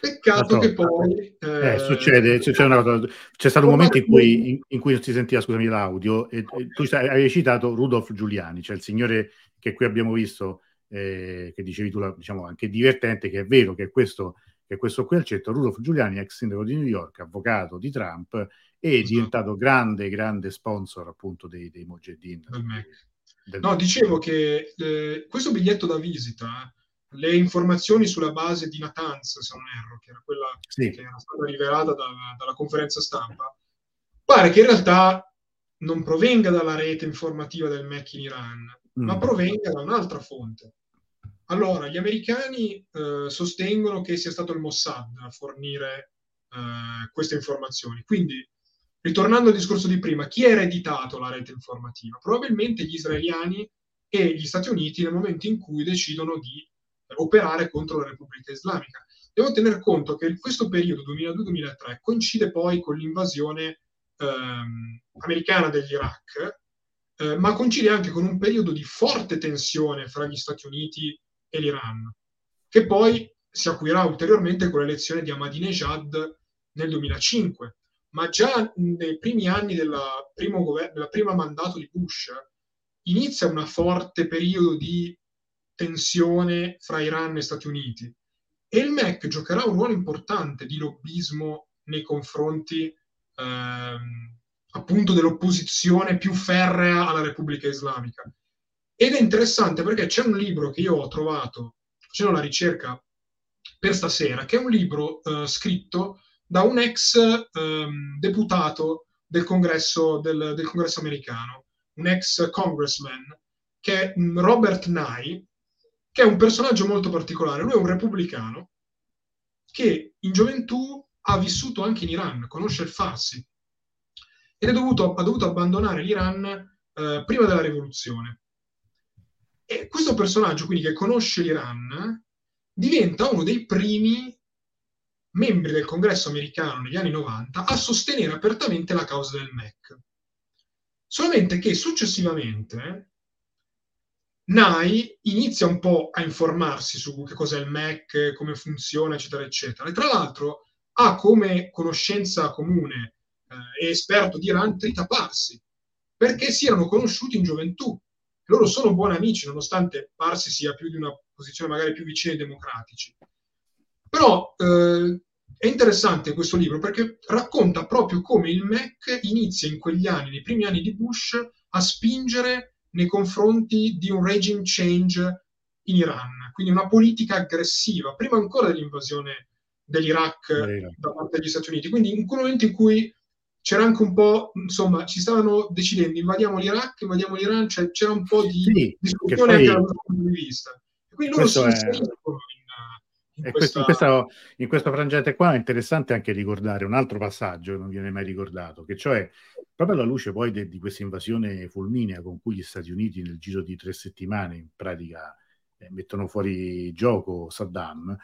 Peccato che poi... Eh, eh, succede, c'è, cosa, c'è, stato un momento in cui, in, in cui, non si sentiva, scusami, l'audio, e, e tu hai citato Rudolf Giuliani, cioè il signore che qui abbiamo visto, eh, che dicevi tu, diciamo, anche divertente, che è vero che questo, che questo qui al centro, Rudolf Giuliani, ex sindaco di New York, avvocato di Trump, è esatto. diventato grande, grande sponsor appunto dei, dei. Del no, dicevo che eh, questo biglietto da visita le informazioni sulla base di Natanz, se non erro, che era quella sì. che era stata rivelata dalla, dalla conferenza stampa, pare che in realtà non provenga dalla rete informativa del MEC in Iran, mm. ma provenga da un'altra fonte. Allora, gli americani eh, sostengono che sia stato il Mossad a fornire eh, queste informazioni. Quindi, ritornando al discorso di prima, chi ha ereditato la rete informativa? Probabilmente gli israeliani e gli Stati Uniti nel momento in cui decidono di operare contro la Repubblica Islamica. Devo tener conto che questo periodo 2002-2003 coincide poi con l'invasione ehm, americana dell'Iraq, eh, ma coincide anche con un periodo di forte tensione fra gli Stati Uniti e l'Iran, che poi si acuirà ulteriormente con l'elezione di Ahmadinejad nel 2005. Ma già nei primi anni della primo, gover- della prima mandato di Bush inizia un forte periodo di tensione fra Iran e Stati Uniti E il MEC giocherà un ruolo importante di lobbismo nei confronti ehm, appunto dell'opposizione più ferrea alla Repubblica Islamica. Ed è interessante perché c'è un libro che io ho trovato facendo la ricerca per stasera, che è un libro eh, scritto da un ex ehm, deputato del congresso, del, del congresso americano, un ex congressman, che è mm, Robert Nye, che è un personaggio molto particolare. Lui è un repubblicano che in gioventù ha vissuto anche in Iran, conosce il Farsi ed dovuto, ha dovuto abbandonare l'Iran eh, prima della rivoluzione. E questo personaggio, quindi, che conosce l'Iran, diventa uno dei primi membri del congresso americano negli anni 90 a sostenere apertamente la causa del MEC. Solamente che successivamente NAI inizia un po' a informarsi su che cos'è il MEC, come funziona, eccetera, eccetera. E tra l'altro ha come conoscenza comune eh, e esperto di Iran Trita Parsi, perché si erano conosciuti in gioventù. Loro sono buoni amici, nonostante Parsi sia più di una posizione magari più vicina ai democratici. Però eh, è interessante questo libro perché racconta proprio come il MEC inizia in quegli anni, nei primi anni di Bush, a spingere nei confronti di un regime change in Iran, quindi una politica aggressiva, prima ancora dell'invasione dell'Iraq da parte degli Stati Uniti. Quindi in quel momento in cui c'era anche un po', insomma, ci stavano decidendo invadiamo l'Iraq, invadiamo l'Iran, cioè c'era un po' di sì, discussione poi, anche dal punto di vista. E quindi loro si inseriscono in, questa... in, questo, in questo frangente qua è interessante anche ricordare un altro passaggio che non viene mai ricordato, che cioè proprio alla luce poi de, di questa invasione fulminea con cui gli Stati Uniti nel giro di tre settimane in pratica eh, mettono fuori gioco Saddam,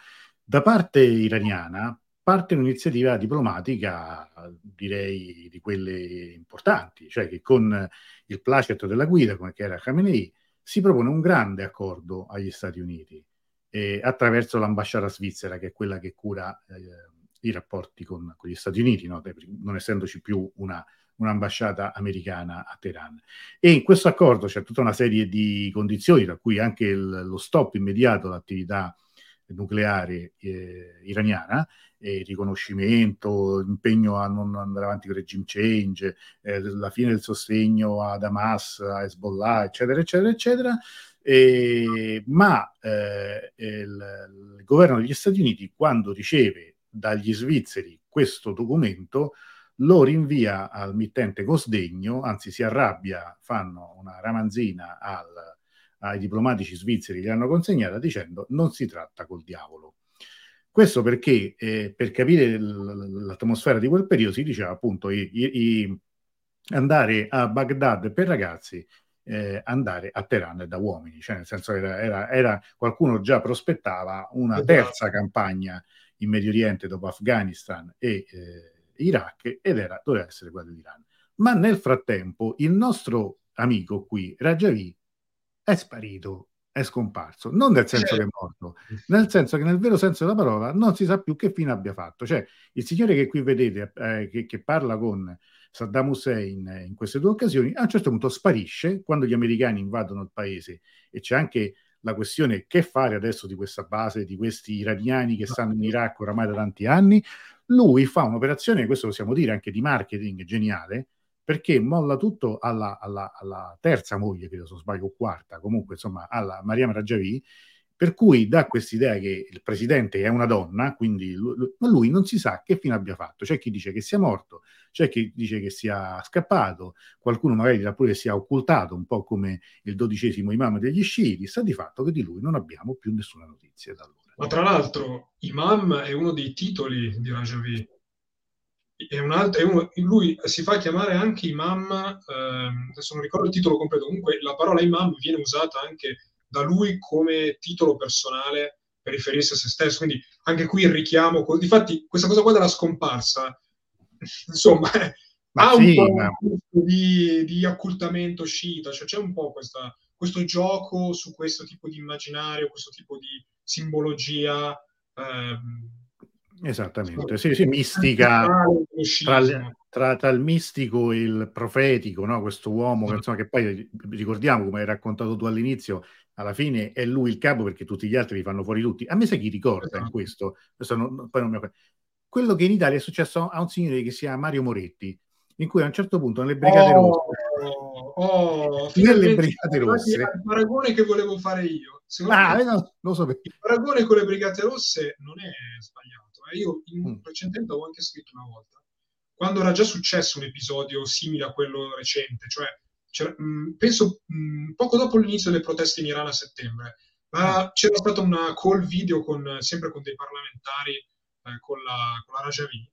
da parte iraniana parte un'iniziativa diplomatica, direi di quelle importanti, cioè che con il placet della guida, come era Khamenei, si propone un grande accordo agli Stati Uniti eh, attraverso l'ambasciata svizzera, che è quella che cura eh, i rapporti con, con, gli Stati Uniti, no? non essendoci più una, un'ambasciata americana a Teheran. E in questo accordo c'è tutta una serie di condizioni, tra cui anche il, lo stop immediato all'attività nucleare eh, iraniana, eh, riconoscimento, impegno a non andare avanti con il regime change, eh, la fine del sostegno ad Hamas, a Hezbollah, eccetera, eccetera, eccetera. Eh, ma il, il governo degli Stati Uniti, quando riceve dagli svizzeri questo documento, lo rinvia al mittente con sdegno, anzi si arrabbia, fanno una ramanzina al, ai diplomatici svizzeri che l'hanno consegnata dicendo non si tratta col diavolo. Questo perché eh, per capire l'atmosfera di quel periodo si diceva appunto i, i, andare a Baghdad per ragazzi, eh, andare a Teheran da uomini, cioè nel senso era, era, era qualcuno già prospettava una esatto. terza campagna in Medio Oriente dopo Afghanistan e eh, Iraq ed era, doveva essere quella dell'Iran. Ma nel frattempo il nostro amico qui, Rajavi, è sparito, è scomparso, non nel senso che è morto, nel senso che nel vero senso della parola non si sa più che fine abbia fatto. Cioè, il signore che qui vedete, eh, che, che, parla con Saddam Hussein eh, in queste due occasioni, a un certo punto sparisce quando gli americani invadono il paese e c'è anche la questione che fare adesso di questa base, di questi iraniani che stanno in Iraq oramai da tanti anni. Lui fa un'operazione, questo possiamo dire anche di marketing geniale, perché molla tutto alla, alla, alla terza moglie, credo se non sbaglio, quarta, comunque insomma alla Mariam Rajavi, per cui dà quest'idea che il presidente è una donna, quindi lui, ma lui non si sa che fine abbia fatto. C'è chi dice che sia morto, c'è chi dice che sia scappato, qualcuno magari dirà pure che sia occultato, un po' come il dodicesimo imam degli sciiti. Sta di fatto che di lui non abbiamo più nessuna notizia da allora. Ma tra l'altro, imam è uno dei titoli di Rajavi è un altro, è uno, lui si fa chiamare anche imam, ehm, adesso non ricordo il titolo completo, comunque la parola imam viene usata anche da lui come titolo personale per riferirsi a se stesso, quindi anche qui il richiamo, difatti questa cosa qua della scomparsa, insomma, ma ha sì, un po' ma... di, di, occultamento sciita, cioè c'è un po' questa, questo gioco su questo tipo di immaginario, questo tipo di simbologia. Ehm, Esattamente, sì, sì, mistica tra tra, tra, il mistico e il profetico, no? questo uomo che, insomma, che poi ricordiamo come hai raccontato tu all'inizio, alla fine è lui il capo perché tutti gli altri li fanno fuori tutti. A me sai chi ricorda in esatto. questo? questo non, mi... Quello che in Italia è successo a un signore che si chiama Mario Moretti, in cui a un certo punto nelle Brigate oh, Rosse, oh, nelle Brigate Rosse, il paragone che volevo fare io, ah, me, no, lo so il paragone con le Brigate Rosse non è sbagliato. Eh? Io in, mm. recentemente avevo anche scritto una volta, quando era già successo un episodio simile a quello recente, cioè mh, penso mh, poco dopo l'inizio delle proteste in Iran a settembre, ma mm. c'era stata una call video con, sempre con dei parlamentari eh, con, la, con la Rajavi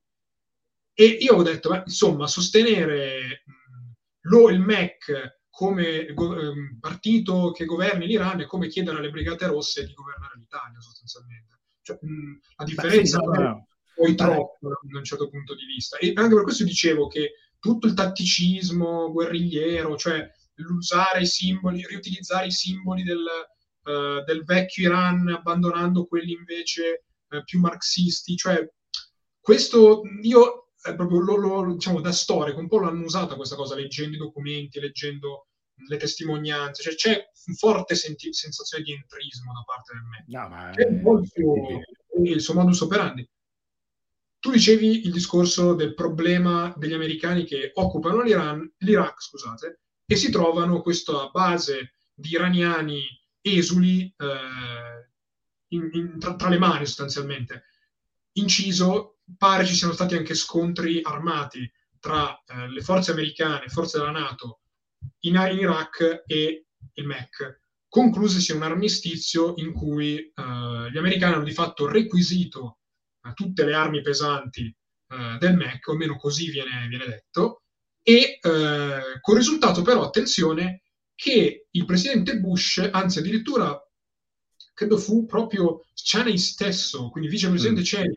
e io ho detto, beh, insomma, sostenere mh, lo, il MEC come go, eh, partito che governi l'Iran è come chiedere alle Brigate Rosse di governare l'Italia, sostanzialmente. Cioè, mh, la differenza Beh, sì, no, poi troppo da un certo punto di vista. E anche per questo dicevo che tutto il tatticismo guerrigliero, cioè l'usare i simboli, riutilizzare i simboli del, uh, del vecchio Iran abbandonando quelli invece uh, più marxisti, cioè questo io è proprio lo, lo, diciamo, da storico, un po' l'hanno usata questa cosa, leggendo i documenti, leggendo le testimonianze, cioè c'è un forte senti- sensazione di entrismo da parte del me. No, ma... Il suo, il suo modus operandi. Tu dicevi il discorso del problema degli americani che occupano l'Iran, l'Iraq, scusate, e si trovano questa base di iraniani esuli eh, in, in, tra, tra le mani sostanzialmente. Inciso, pare ci siano stati anche scontri armati tra eh, le forze americane, forze della Nato in, in Iraq e il MEC, conclusesi un armistizio in cui eh, gli americani hanno di fatto requisito eh, tutte le armi pesanti eh, del MEC, o almeno così viene, viene detto, e eh, con risultato però, attenzione, che il presidente Bush, anzi addirittura credo fu proprio Cheney stesso, quindi vicepresidente mm. Cheney,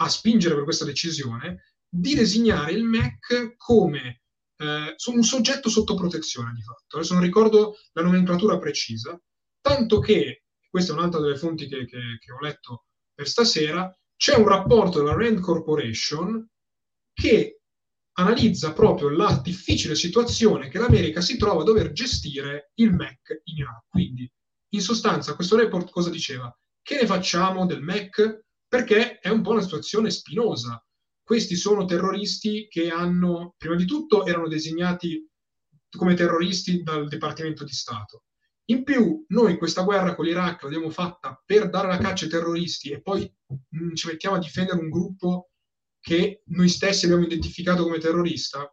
a spingere per questa decisione di designare il MEC come eh, un soggetto sotto protezione di fatto. Adesso non ricordo la nomenclatura precisa, tanto che, questa è un'altra delle fonti che, che, che ho letto per stasera, c'è un rapporto della Rand Corporation che analizza proprio la difficile situazione che l'America si trova a dover gestire il MEC in Iraq. Quindi, in sostanza, questo report cosa diceva? Che ne facciamo del MEC? perché è un po' una situazione spinosa. Questi sono terroristi che hanno, prima di tutto, erano designati come terroristi dal Dipartimento di Stato. In più, noi questa guerra con l'Iraq l'abbiamo fatta per dare la caccia ai terroristi e poi mh, mm, ci mettiamo a difendere un gruppo che noi stessi abbiamo identificato come terrorista.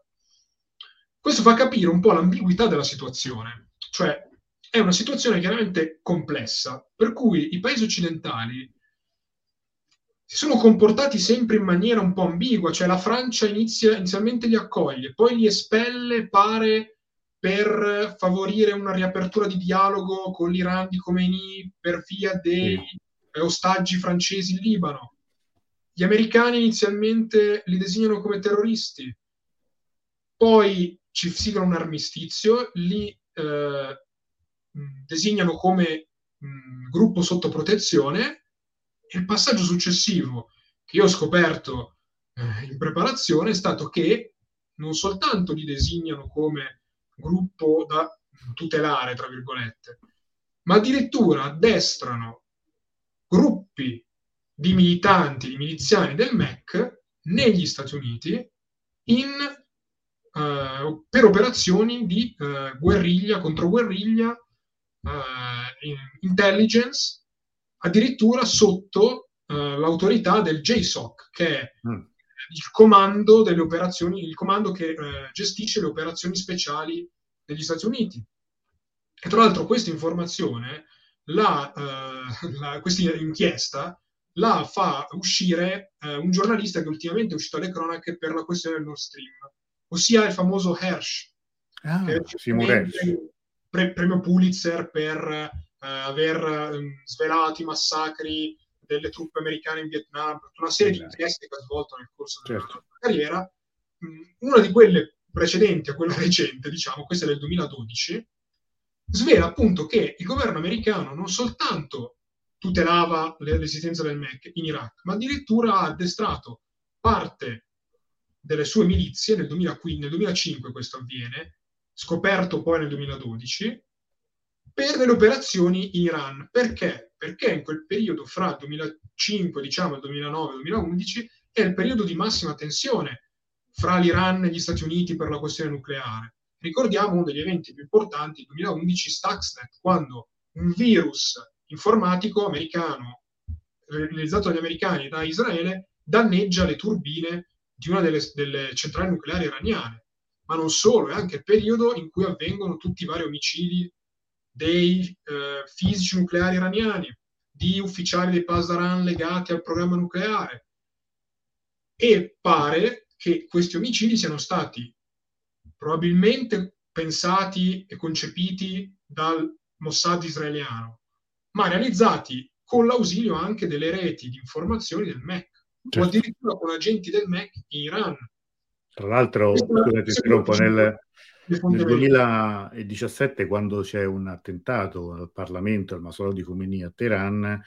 Questo fa capire un po' l'ambiguità della situazione, cioè è una situazione chiaramente complessa, per cui i paesi occidentali si sono comportati sempre in maniera un po' ambigua, cioè la Francia inizia, inizialmente li accoglie, poi li espelle, pare per favorire una riapertura di dialogo con l'Iran di Khomeini per via dei sì. ostaggi francesi in Libano. Gli americani inizialmente li designano come terroristi, poi ci siglano un armistizio, li eh, designano come mh, gruppo sotto protezione il passaggio successivo che io ho scoperto eh, in preparazione è stato che non soltanto li designano come gruppo da tutelare, tra virgolette, ma addirittura addestrano gruppi di militanti, di miliziani del MEC negli Stati Uniti in, uh, per operazioni di uh, guerriglia, controguerriglia, uh, intelligence addirittura sotto uh, l'autorità del JSOC, che è mm. il comando delle operazioni, il comando che uh, gestisce le operazioni speciali degli Stati Uniti. E tra l'altro questa informazione, la, uh, la, questa inchiesta, la fa uscire un giornalista che ultimamente è uscito alle cronache per la questione del Nord Stream, ossia il famoso Hersh, ah, che è pre- premio Pulitzer per eh, aver ehm, svelato i massacri delle truppe americane in Vietnam, una serie di inchieste che ha svolto nel corso della certo. sua carriera. Una di quelle precedenti a quella recente, diciamo, questa è del 2012, svela appunto che il governo americano non soltanto tutelava l'esistenza del MEC in Iraq, ma addirittura ha addestrato parte delle sue milizie nel, 2015, nel 2005 questo avviene, scoperto poi nel 2012, per delle operazioni in Iran. Perché? Perché in quel periodo fra il 2005 diciamo, il 2009 e il 2011 è il periodo di massima tensione fra l'Iran e gli Stati Uniti per la questione nucleare. Ricordiamo uno degli eventi più importanti, il 2011 Stuxnet, quando un virus informatico americano realizzato dagli americani da Israele danneggia le turbine di una delle, delle centrali nucleari iraniane. Ma non solo, è anche il periodo in cui avvengono tutti i vari omicidi dei eh, fisici nucleari iraniani, di ufficiali dei Pasdaran legati al programma nucleare. E pare che questi omicidi siano stati probabilmente pensati e concepiti dal Mossad israeliano, ma realizzati con l'ausilio anche delle reti di informazioni del MEC, certo. o addirittura con agenti del MEC in Iran. Tra l'altro, scusate, interrompo, nel, nel 2017, quando c'è un attentato al Parlamento, al mausoleo di Khomeini a Teheran,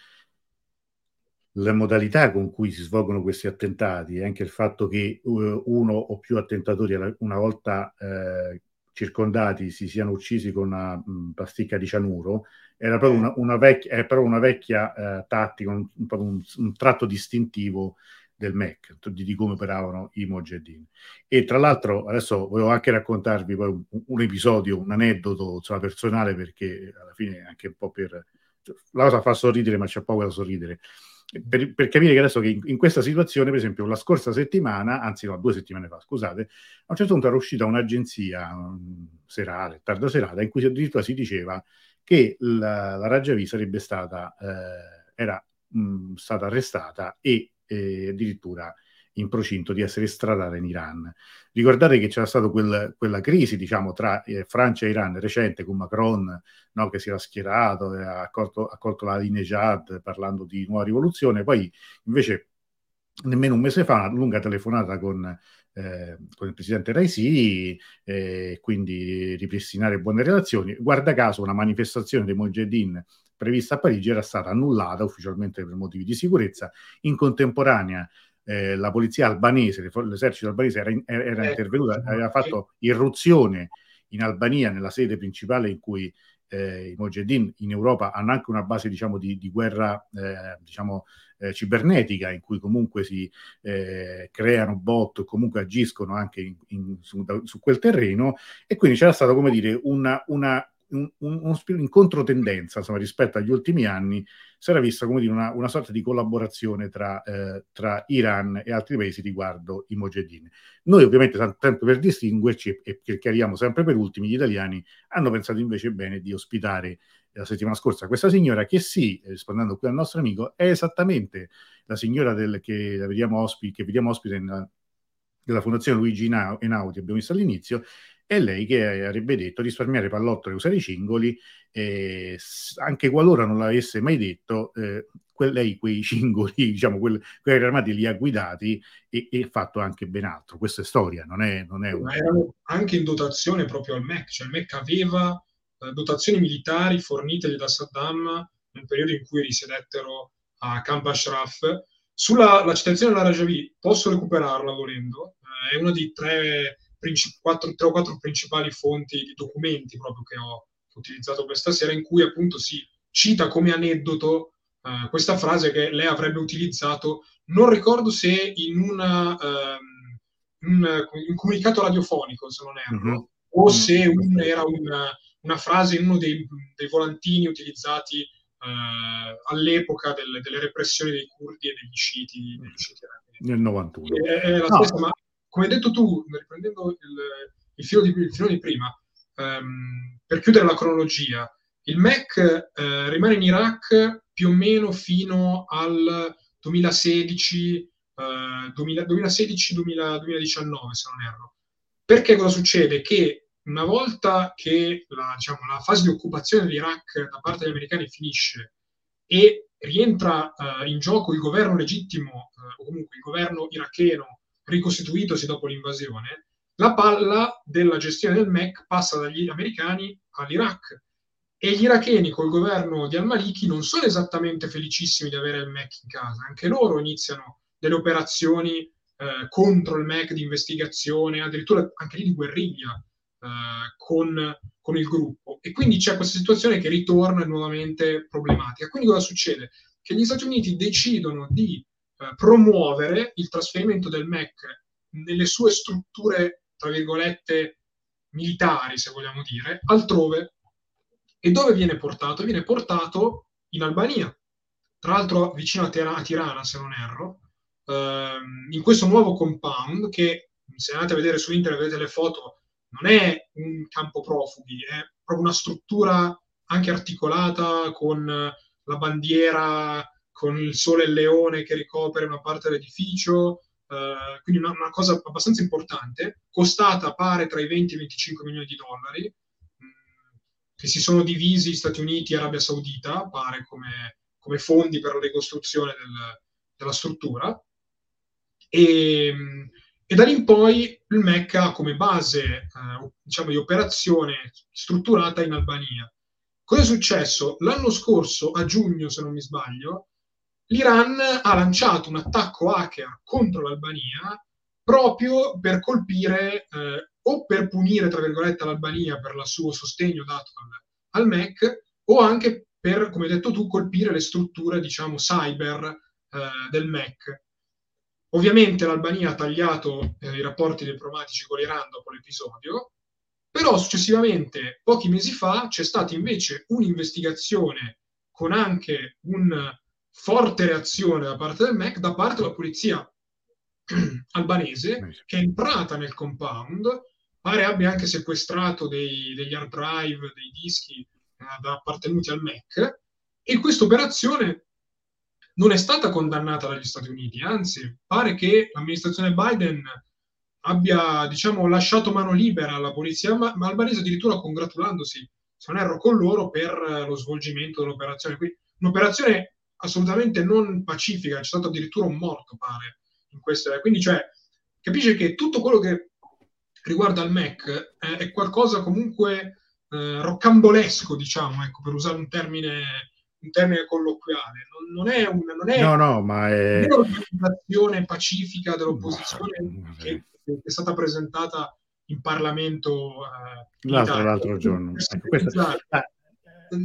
la modalità con cui si svolgono questi attentati e anche il fatto che uno o più attentatori una volta eh, circondati si siano uccisi con una mh, pasticca di cianuro era proprio una, una vecchia, proprio una vecchia eh, tattica, un, un, un, tratto distintivo del MEC, di, come operavano i Mojahedin. E tra l'altro adesso volevo anche raccontarvi poi un, un episodio, un aneddoto insomma, personale, perché alla fine anche un po' per... La cosa fa sorridere, ma c'è poco da sorridere. Per, per, capire che adesso che in, in, questa situazione, per esempio, la scorsa settimana, anzi no, due settimane fa, scusate, a un certo punto era uscita un'agenzia um, serale, tarda serata, in cui addirittura si diceva che la, la Rajavi sarebbe stata, eh, era mh, stata arrestata e eh, addirittura in procinto di essere estradata in Iran. Ricordate che c'era stata quel, quella crisi, diciamo, tra eh, Francia e Iran recente con Macron, no, che si era schierato e ha accolto, accolto la Linejad parlando di nuova rivoluzione, poi invece nemmeno un mese fa una lunga telefonata con, eh, con il presidente Raisi, eh, quindi ripristinare buone relazioni. Guarda caso una manifestazione dei Mojahedin prevista a Parigi era stata annullata ufficialmente per motivi di sicurezza. In contemporanea eh, la polizia albanese, l'esercito albanese era, in, era eh, intervenuta, aveva fatto irruzione in Albania, nella sede principale in cui eh, i Mojahedin in Europa hanno anche una base diciamo, di, di guerra eh, diciamo, eh, cibernetica in cui comunque si eh, creano bot, comunque agiscono anche in, in, su, su, quel terreno e quindi c'era stato come dire una, una un, un, in controtendenza insomma, rispetto agli ultimi anni, si era vista come dire, una, una sorta di collaborazione tra, eh, tra, Iran e altri paesi riguardo i Mojahedin. Noi ovviamente, tanto per distinguerci e che chiariamo sempre per ultimi, gli italiani hanno pensato invece bene di ospitare la settimana scorsa questa signora che sì, rispondendo qui al nostro amico, è esattamente la signora del, che, la vediamo ospite, che vediamo ospite nella, della Fondazione Luigi Einaudi, abbiamo visto all'inizio, è lei che avrebbe detto risparmiare pallottole e usare i cingoli, eh, anche qualora non l'avesse mai detto, eh, que- lei quei cingoli, diciamo, quel, quei armati li ha guidati e, e, fatto anche ben altro. Questa è storia, non è, non è una... erano anche in dotazione proprio al MEC, cioè il MEC aveva eh, dotazioni militari fornite da Saddam nel periodo in cui risiedettero a Camp Ashraf. Sulla la citazione della Rajavi, posso recuperarla volendo, eh, è uno dei tre princip- quattro, tre o quattro principali fonti di documenti proprio che ho utilizzato questa sera, in cui appunto si cita come aneddoto uh, questa frase che lei avrebbe utilizzato, non ricordo se in una, um, un, un, comunicato radiofonico, se non erro, mm-hmm. o se un, era una, una, frase in uno dei, dei volantini utilizzati uh, all'epoca del, delle repressioni dei curdi e degli sciiti. Degli sciiti nel 91. È, è la no. stessa, ma come hai detto tu, riprendendo il, il, filo, di, il filo, di, prima, um, per chiudere la cronologia, il MEC eh, rimane in Iraq più o meno fino al 2016, eh, 2016 2019 se non erro. Perché cosa succede? Che una volta che la, diciamo, la fase di occupazione dell'Iraq da parte degli americani finisce e rientra eh, in gioco il governo legittimo, eh, o comunque il governo iracheno ricostituitosi dopo l'invasione, la palla della gestione del MEC passa dagli americani all'Iraq. E gli iracheni col governo di al-Maliki non sono esattamente felicissimi di avere il MEC in casa, anche loro iniziano delle operazioni eh, contro il MEC di investigazione, addirittura anche lì di guerriglia eh, con, con, il gruppo. E quindi c'è questa situazione che ritorna nuovamente problematica. Quindi cosa succede? Che gli Stati Uniti decidono di eh, promuovere il trasferimento del MEC nelle sue strutture, tra virgolette, militari, se vogliamo dire, altrove. E dove viene portato? Viene portato in Albania, tra l'altro vicino a, Tir- Tirana, se non erro, ehm, in questo nuovo compound che, se andate a vedere su internet, vedete le foto, non è un campo profughi, è proprio una struttura anche articolata con la bandiera, con il sole e il leone che ricopre una parte dell'edificio, eh, quindi una, una, cosa abbastanza importante, costata pare tra i 20 e i 25 milioni di dollari, mm, che si sono divisi Stati Uniti e Arabia Saudita, pare come, come fondi per la ricostruzione del, della struttura. E, e, da lì in poi il MEC ha come base eh, diciamo, di operazione strutturata in Albania. Cosa è successo? L'anno scorso, a giugno se non mi sbaglio, l'Iran ha lanciato un attacco hacker contro l'Albania proprio per colpire eh, o per punire, tra virgolette, l'Albania per il suo sostegno dato al, al MEC o anche per, come hai detto tu, colpire le strutture, diciamo, cyber eh, del MEC. Ovviamente l'Albania ha tagliato eh, i rapporti diplomatici con l'Iran dopo l'episodio, però successivamente, pochi mesi fa, c'è stata invece un'investigazione con anche un forte reazione da parte del MEC, da parte della polizia albanese, che è entrata nel compound, pare abbia anche sequestrato dei, degli hard drive, dei dischi eh, appartenuti al MEC, e questa operazione non è stata condannata dagli Stati Uniti, anzi pare che l'amministrazione Biden abbia diciamo, lasciato mano libera alla polizia albanese addirittura congratulandosi, se non erro, con loro per lo svolgimento dell'operazione. Quindi un'operazione assolutamente non pacifica, c'è stato addirittura un morto, pare, in questa. Quindi, cioè, capisce che tutto quello che riguarda il Mac eh, è qualcosa comunque eh, roccambolesco, diciamo, ecco, per usare un termine, un termine colloquiale. Non, non, è una non è no, no, ma è un'organizzazione pacifica dell'opposizione no, che, che, è stata presentata in Parlamento eh, l'altro, l'altro giorno. Ecco, questa,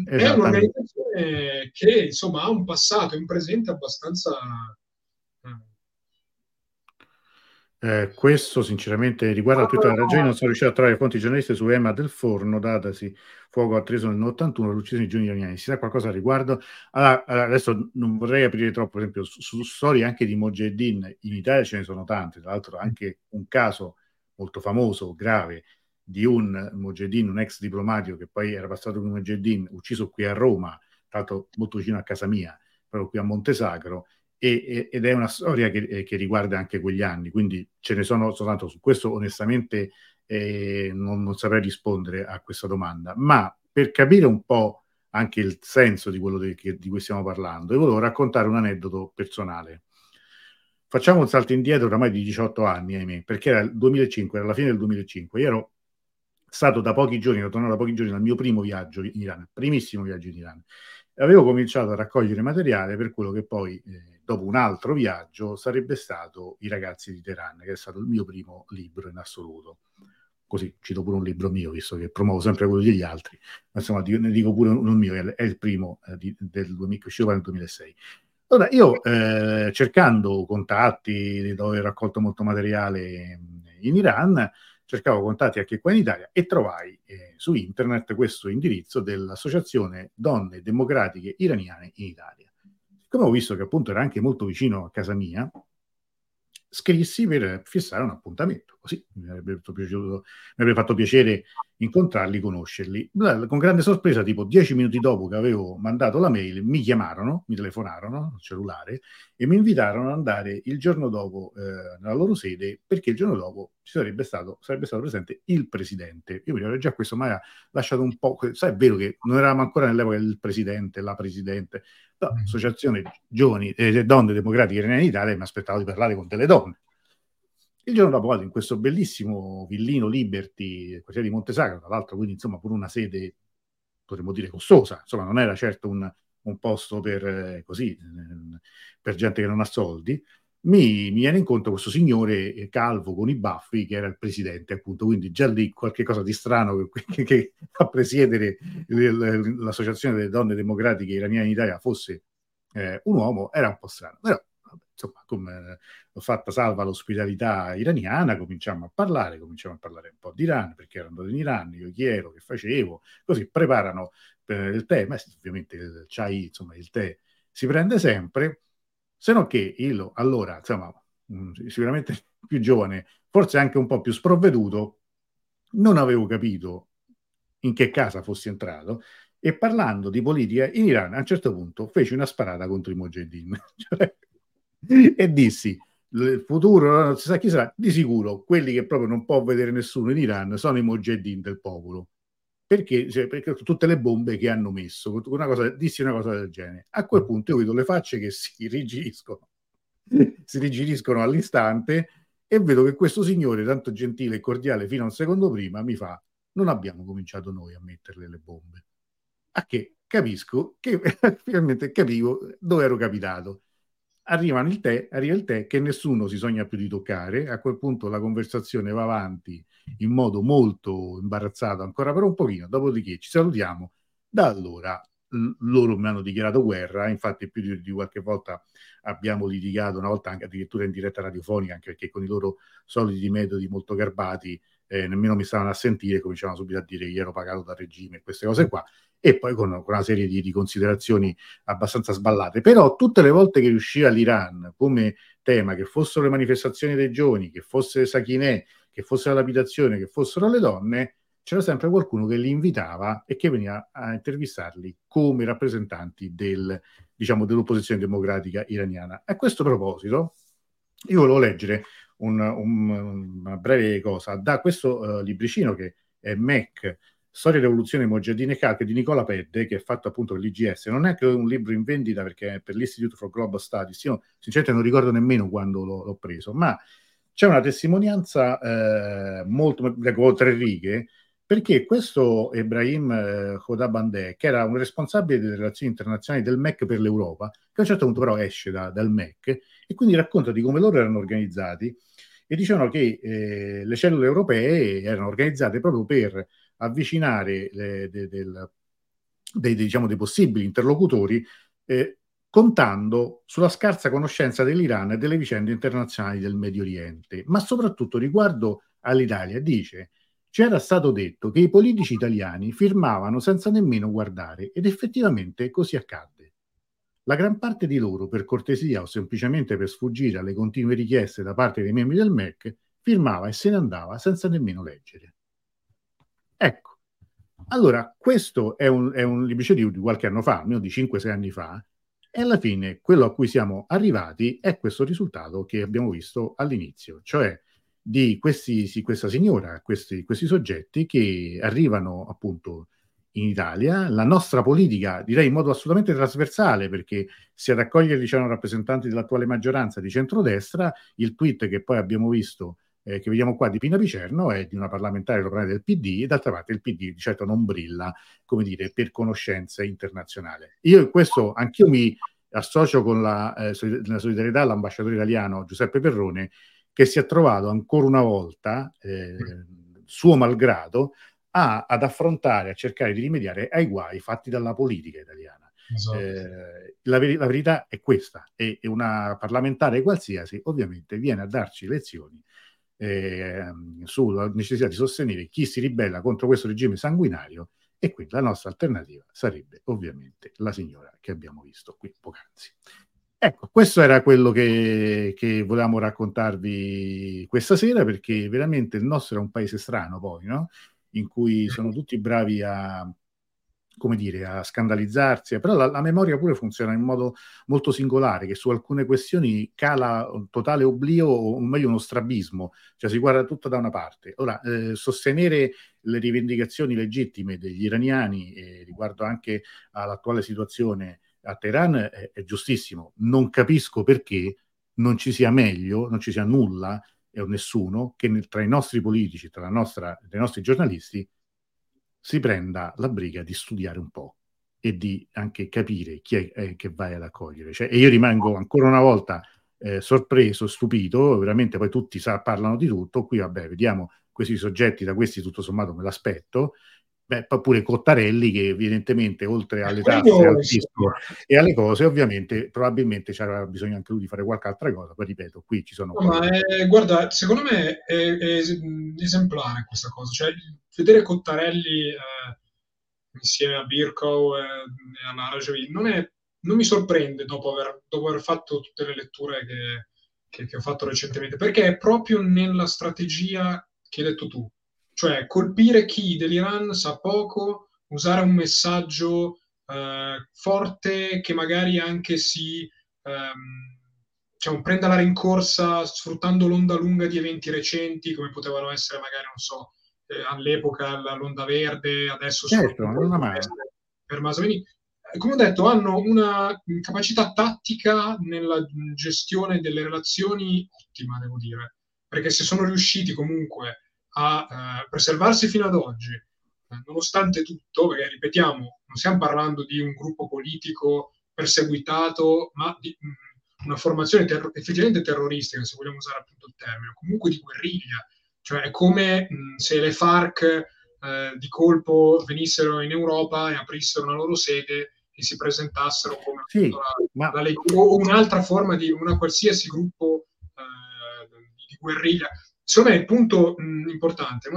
è un'organizzazione che insomma ha un passato e un presente abbastanza eh, questo sinceramente riguarda tutte le ragioni, non sono riuscito a trovare fonti giornaliste su Emma del Forno, datasi fuoco atteso nel 81, l'uccisione di giorni iraniani. Si sa qualcosa a riguardo? Allora, adesso non vorrei aprire troppo, per esempio, su, su storie anche di Mojeddin, in Italia ce ne sono tante, tra l'altro anche un caso molto famoso, grave, di un Mojeddin, un ex diplomatico che poi era passato come Mojeddin, ucciso qui a Roma, tra l'altro molto vicino a casa mia, proprio qui a Montesacro, e, ed è una storia che, eh, che, riguarda anche quegli anni, quindi ce ne sono soltanto su questo onestamente eh, non, non, saprei rispondere a questa domanda, ma per capire un po' anche il senso di quello di, che, di cui stiamo parlando, io volevo raccontare un aneddoto personale. Facciamo un salto indietro oramai di 18 anni, ahimè, perché era il 2005, era la fine del 2005. Io ero stato da pochi giorni, ero tornato da pochi giorni dal mio primo viaggio in Iran, primissimo viaggio in Iran. Avevo cominciato a raccogliere materiale per quello che poi eh, dopo un altro viaggio, sarebbe stato I ragazzi di Teheran, che è stato il mio primo libro in assoluto. Così cito pure un libro mio, visto che promuovo sempre quello degli altri, ma insomma ne dico pure uno mio, è il primo eh, di, del 2000, che usciva nel 2006. Allora, io eh, cercando contatti, dove ho raccolto molto materiale in Iran, cercavo contatti anche qua in Italia e trovai eh, su internet questo indirizzo dell'Associazione Donne Democratiche Iraniane in Italia come ho visto che appunto era anche molto vicino a casa mia, scrissi per fissare un appuntamento. Così mi avrebbe, piaciuto, mi avrebbe fatto piacere incontrarli, conoscerli. Con grande sorpresa, tipo dieci minuti dopo che avevo mandato la mail, mi chiamarono, mi telefonarono al cellulare e mi invitarono ad andare il giorno dopo eh, nella loro sede perché il giorno dopo ci sarebbe stato, sarebbe stato presente il presidente. Io mi ricordo già questo, ma ha lasciato un po'. Sai, è vero che non eravamo ancora nell'epoca del presidente, la presidente, l'associazione mm. giovani eh, donne democratiche in Italia mi aspettavo di parlare con delle donne. Il giorno dopo vado in questo bellissimo villino Liberty, quartiere di Montesacro, tra l'altro quindi insomma pure una sede, potremmo dire, costosa, insomma non era certo un, un posto per, eh, così, per gente che non ha soldi. mi, mi viene incontro questo signore eh, calvo con i baffi che era il presidente, appunto, quindi già lì qualche cosa di strano che, che a presiedere l'associazione delle donne democratiche iraniane in Italia fosse eh, un uomo era un po' strano, però insomma, come ho fatto salva l'ospitalità iraniana, cominciamo a parlare, cominciamo a parlare un po' di Iran, perché ero andato in Iran, io chi ero, che facevo, così preparano eh, il tè, ma ovviamente il chai, insomma, il tè si prende sempre, se no che io allora, insomma, mm, sicuramente più giovane, forse anche un po' più sprovveduto, non avevo capito in che casa fossi entrato e parlando di politica in Iran a un certo punto feci una sparata contro i Mujahideen. Cioè, e dissi il futuro non si sa chi sarà di sicuro quelli che proprio non può vedere nessuno in Iran sono i Mujahideen del popolo perché, cioè, perché, tutte le bombe che hanno messo, una cosa, dissi una cosa del genere. A quel punto io vedo le facce che si rigidiscono, si rigidiscono all'istante e vedo che questo signore, tanto gentile e cordiale fino a un secondo prima, mi fa: Non abbiamo cominciato noi a metterle le bombe. A che capisco che finalmente capivo dove ero capitato arrivano il tè, arriva il tè che nessuno si sogna più di toccare, a quel punto la conversazione va avanti in modo molto imbarazzato ancora per un pochino, dopodiché ci salutiamo, da allora loro mi hanno dichiarato guerra, infatti più di, di, qualche volta abbiamo litigato, una volta anche addirittura in diretta radiofonica, anche perché con i loro soliti metodi molto garbati eh, nemmeno mi stavano a sentire, cominciavano subito a dire che ero pagato dal regime, queste cose qua, e poi con, con una serie di, di, considerazioni abbastanza sballate. Però tutte le volte che riusciva l'Iran come tema, che fossero le manifestazioni dei giovani, che fosse Sakineh, che fosse la lapidazione, che fossero le donne, c'era sempre qualcuno che li invitava e che veniva a intervistarli come rappresentanti del, diciamo, dell'opposizione democratica iraniana. A questo proposito, io volevo leggere un, un, una breve cosa. Da questo uh, libricino che è MEC Storia e rivoluzione Mojahedin e Calche di Nicola Pedde, che è fatto appunto per l'IGS, non è che un libro in vendita perché è per l'Institute for Global Studies, io sinceramente non ricordo nemmeno quando l'ho, l'ho preso, ma c'è una testimonianza eh, molto, leggo tre righe, perché questo Ebrahim eh, che era un responsabile delle relazioni internazionali del MEC per l'Europa, che a un certo punto però esce da, dal MEC e quindi racconta di come loro erano organizzati e dicevano che eh, le cellule europee erano organizzate proprio per avvicinare le, de, del, dei, diciamo, dei, possibili interlocutori eh, contando sulla scarsa conoscenza dell'Iran e delle vicende internazionali del Medio Oriente, ma soprattutto riguardo all'Italia dice ci era stato detto che i politici italiani firmavano senza nemmeno guardare ed effettivamente così accadde. La gran parte di loro, per cortesia o semplicemente per sfuggire alle continue richieste da parte dei membri del MEC, firmava e se ne andava senza nemmeno leggere. Ecco, allora questo è un, è un episodio di qualche anno fa, almeno di 5-6 anni fa, e alla fine quello a cui siamo arrivati è questo risultato che abbiamo visto all'inizio, cioè di questi, questa signora, questi, questi soggetti che arrivano appunto in Italia, la nostra politica, direi in modo assolutamente trasversale, perché se ad accogliere diciamo, rappresentanti dell'attuale maggioranza di centrodestra, il tweet che poi abbiamo visto eh, che vediamo qua di Pina Picerno è di una parlamentare locale del PD e d'altra parte il PD di certo non brilla, come dire, per conoscenza internazionale. Io in questo anch'io mi associo con la, eh, solidarietà all'ambasciatore italiano Giuseppe Perrone che si è trovato ancora una volta, eh, suo malgrado, a, ad affrontare, a cercare di rimediare ai guai fatti dalla politica italiana. Esatto. Eh, la, ver- la, verità è questa, e, e una parlamentare qualsiasi ovviamente viene a darci lezioni eh, sulla necessità di sostenere chi si ribella contro questo regime sanguinario e quindi la nostra alternativa sarebbe ovviamente la signora che abbiamo visto qui poc'anzi. Ecco, questo era quello che, che volevamo raccontarvi questa sera perché veramente il nostro è un paese strano poi, no? In cui sono tutti bravi a, come dire, a scandalizzarsi, però la, la, memoria pure funziona in modo molto singolare, che su alcune questioni cala un totale oblio o meglio uno strabismo, cioè si guarda tutto da una parte. Ora, eh, sostenere le rivendicazioni legittime degli iraniani eh, riguardo anche all'attuale situazione a Teheran è, è giustissimo. Non capisco perché non ci sia meglio, non ci sia nulla o nessuno che tra i nostri politici, tra nostra, i nostri giornalisti, si prenda la briga di studiare un po' e di anche capire chi è, è che vai ad accogliere. Cioè, e io rimango ancora una volta eh, sorpreso, stupito, veramente poi tutti sa, parlano di tutto, qui vabbè, vediamo questi soggetti da questi tutto sommato me l'aspetto, Beh, pure Cottarelli che evidentemente oltre alle tasse al fisco e alle cose ovviamente probabilmente c'era bisogno anche lui di fare qualche altra cosa poi ripeto qui ci sono no, ma è, guarda secondo me è, è, esemplare questa cosa cioè vedere Cottarelli eh, insieme a Birkow e, e a Rajavi non, non mi sorprende dopo aver, dopo aver, fatto tutte le letture che, che, che ho fatto recentemente perché è proprio nella strategia che hai detto tu cioè colpire chi dell'Iran sa poco, usare un messaggio eh, forte che magari anche si ehm, diciamo, prenda la rincorsa sfruttando l'onda lunga di eventi recenti come potevano essere magari, non so, eh, all'epoca l'onda verde, adesso certo, non per Masoveni. Eh, come ho detto, hanno una capacità tattica nella gestione delle relazioni ottima, devo dire, perché se sono riusciti comunque a eh, preservarsi fino ad oggi, eh, nonostante tutto, perché ripetiamo, non stiamo parlando di un gruppo politico perseguitato, ma di mh, mm, una formazione ter- effettivamente terroristica, se vogliamo usare appunto il termine, comunque di guerriglia, cioè è come mh, mm, se le FARC eh, di colpo venissero in Europa e aprissero una loro sede e si presentassero come sì, la, ma... la, o un'altra forma di una qualsiasi gruppo eh, di guerriglia secondo me il punto mh, importante,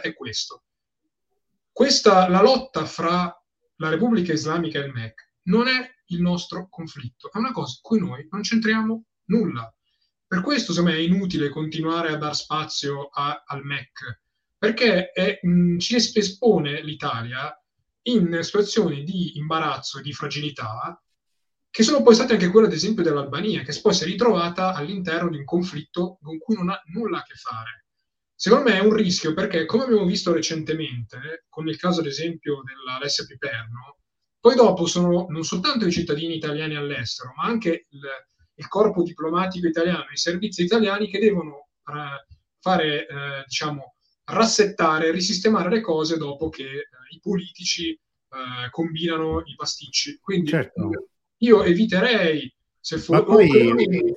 è questo. Questa, la lotta fra la Repubblica Islamica e il MEC non è il nostro conflitto, è una cosa in cui noi non c'entriamo nulla. Per questo, secondo me, è inutile continuare a dar spazio a, al MEC, perché è, mh, ci espone l'Italia in situazioni di imbarazzo e di fragilità che sono poi state anche quelle, ad esempio, dell'Albania, che poi si è ritrovata all'interno di un conflitto con cui non ha nulla a che fare. Secondo me è un rischio perché, come abbiamo visto recentemente, con il caso, ad esempio, dell'Alessia Piperno, poi dopo sono non soltanto i cittadini italiani all'estero, ma anche il, il corpo diplomatico italiano, i servizi italiani che devono eh, fare, eh, diciamo, rassettare, risistemare le cose dopo che eh, i politici eh, combinano i pasticci. Quindi certo io eviterei se fosse... Poi...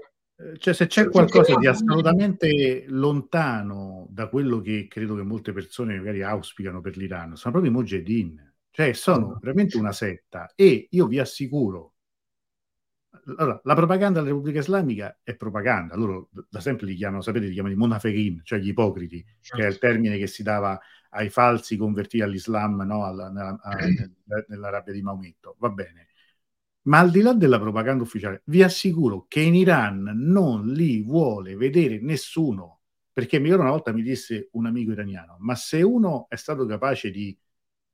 Cioè, se c'è qualcosa di assolutamente lontano da quello che credo che molte persone magari auspicano per l'Iran, sono proprio i Mujahideen, cioè sono veramente una setta e io vi assicuro, allora, la propaganda della Repubblica Islamica è propaganda, loro da sempre li chiamano, sapete, li chiamano i monafeghin, cioè gli ipocriti, certo. che è il certo. termine che si dava ai falsi convertiti all'Islam no? Alla, nella, a, nell'Arabia di Maometto, va bene ma al di là della propaganda ufficiale, vi assicuro che in Iran non li vuole vedere nessuno. Perché ricordo una volta mi disse un amico iraniano, ma se uno è stato capace di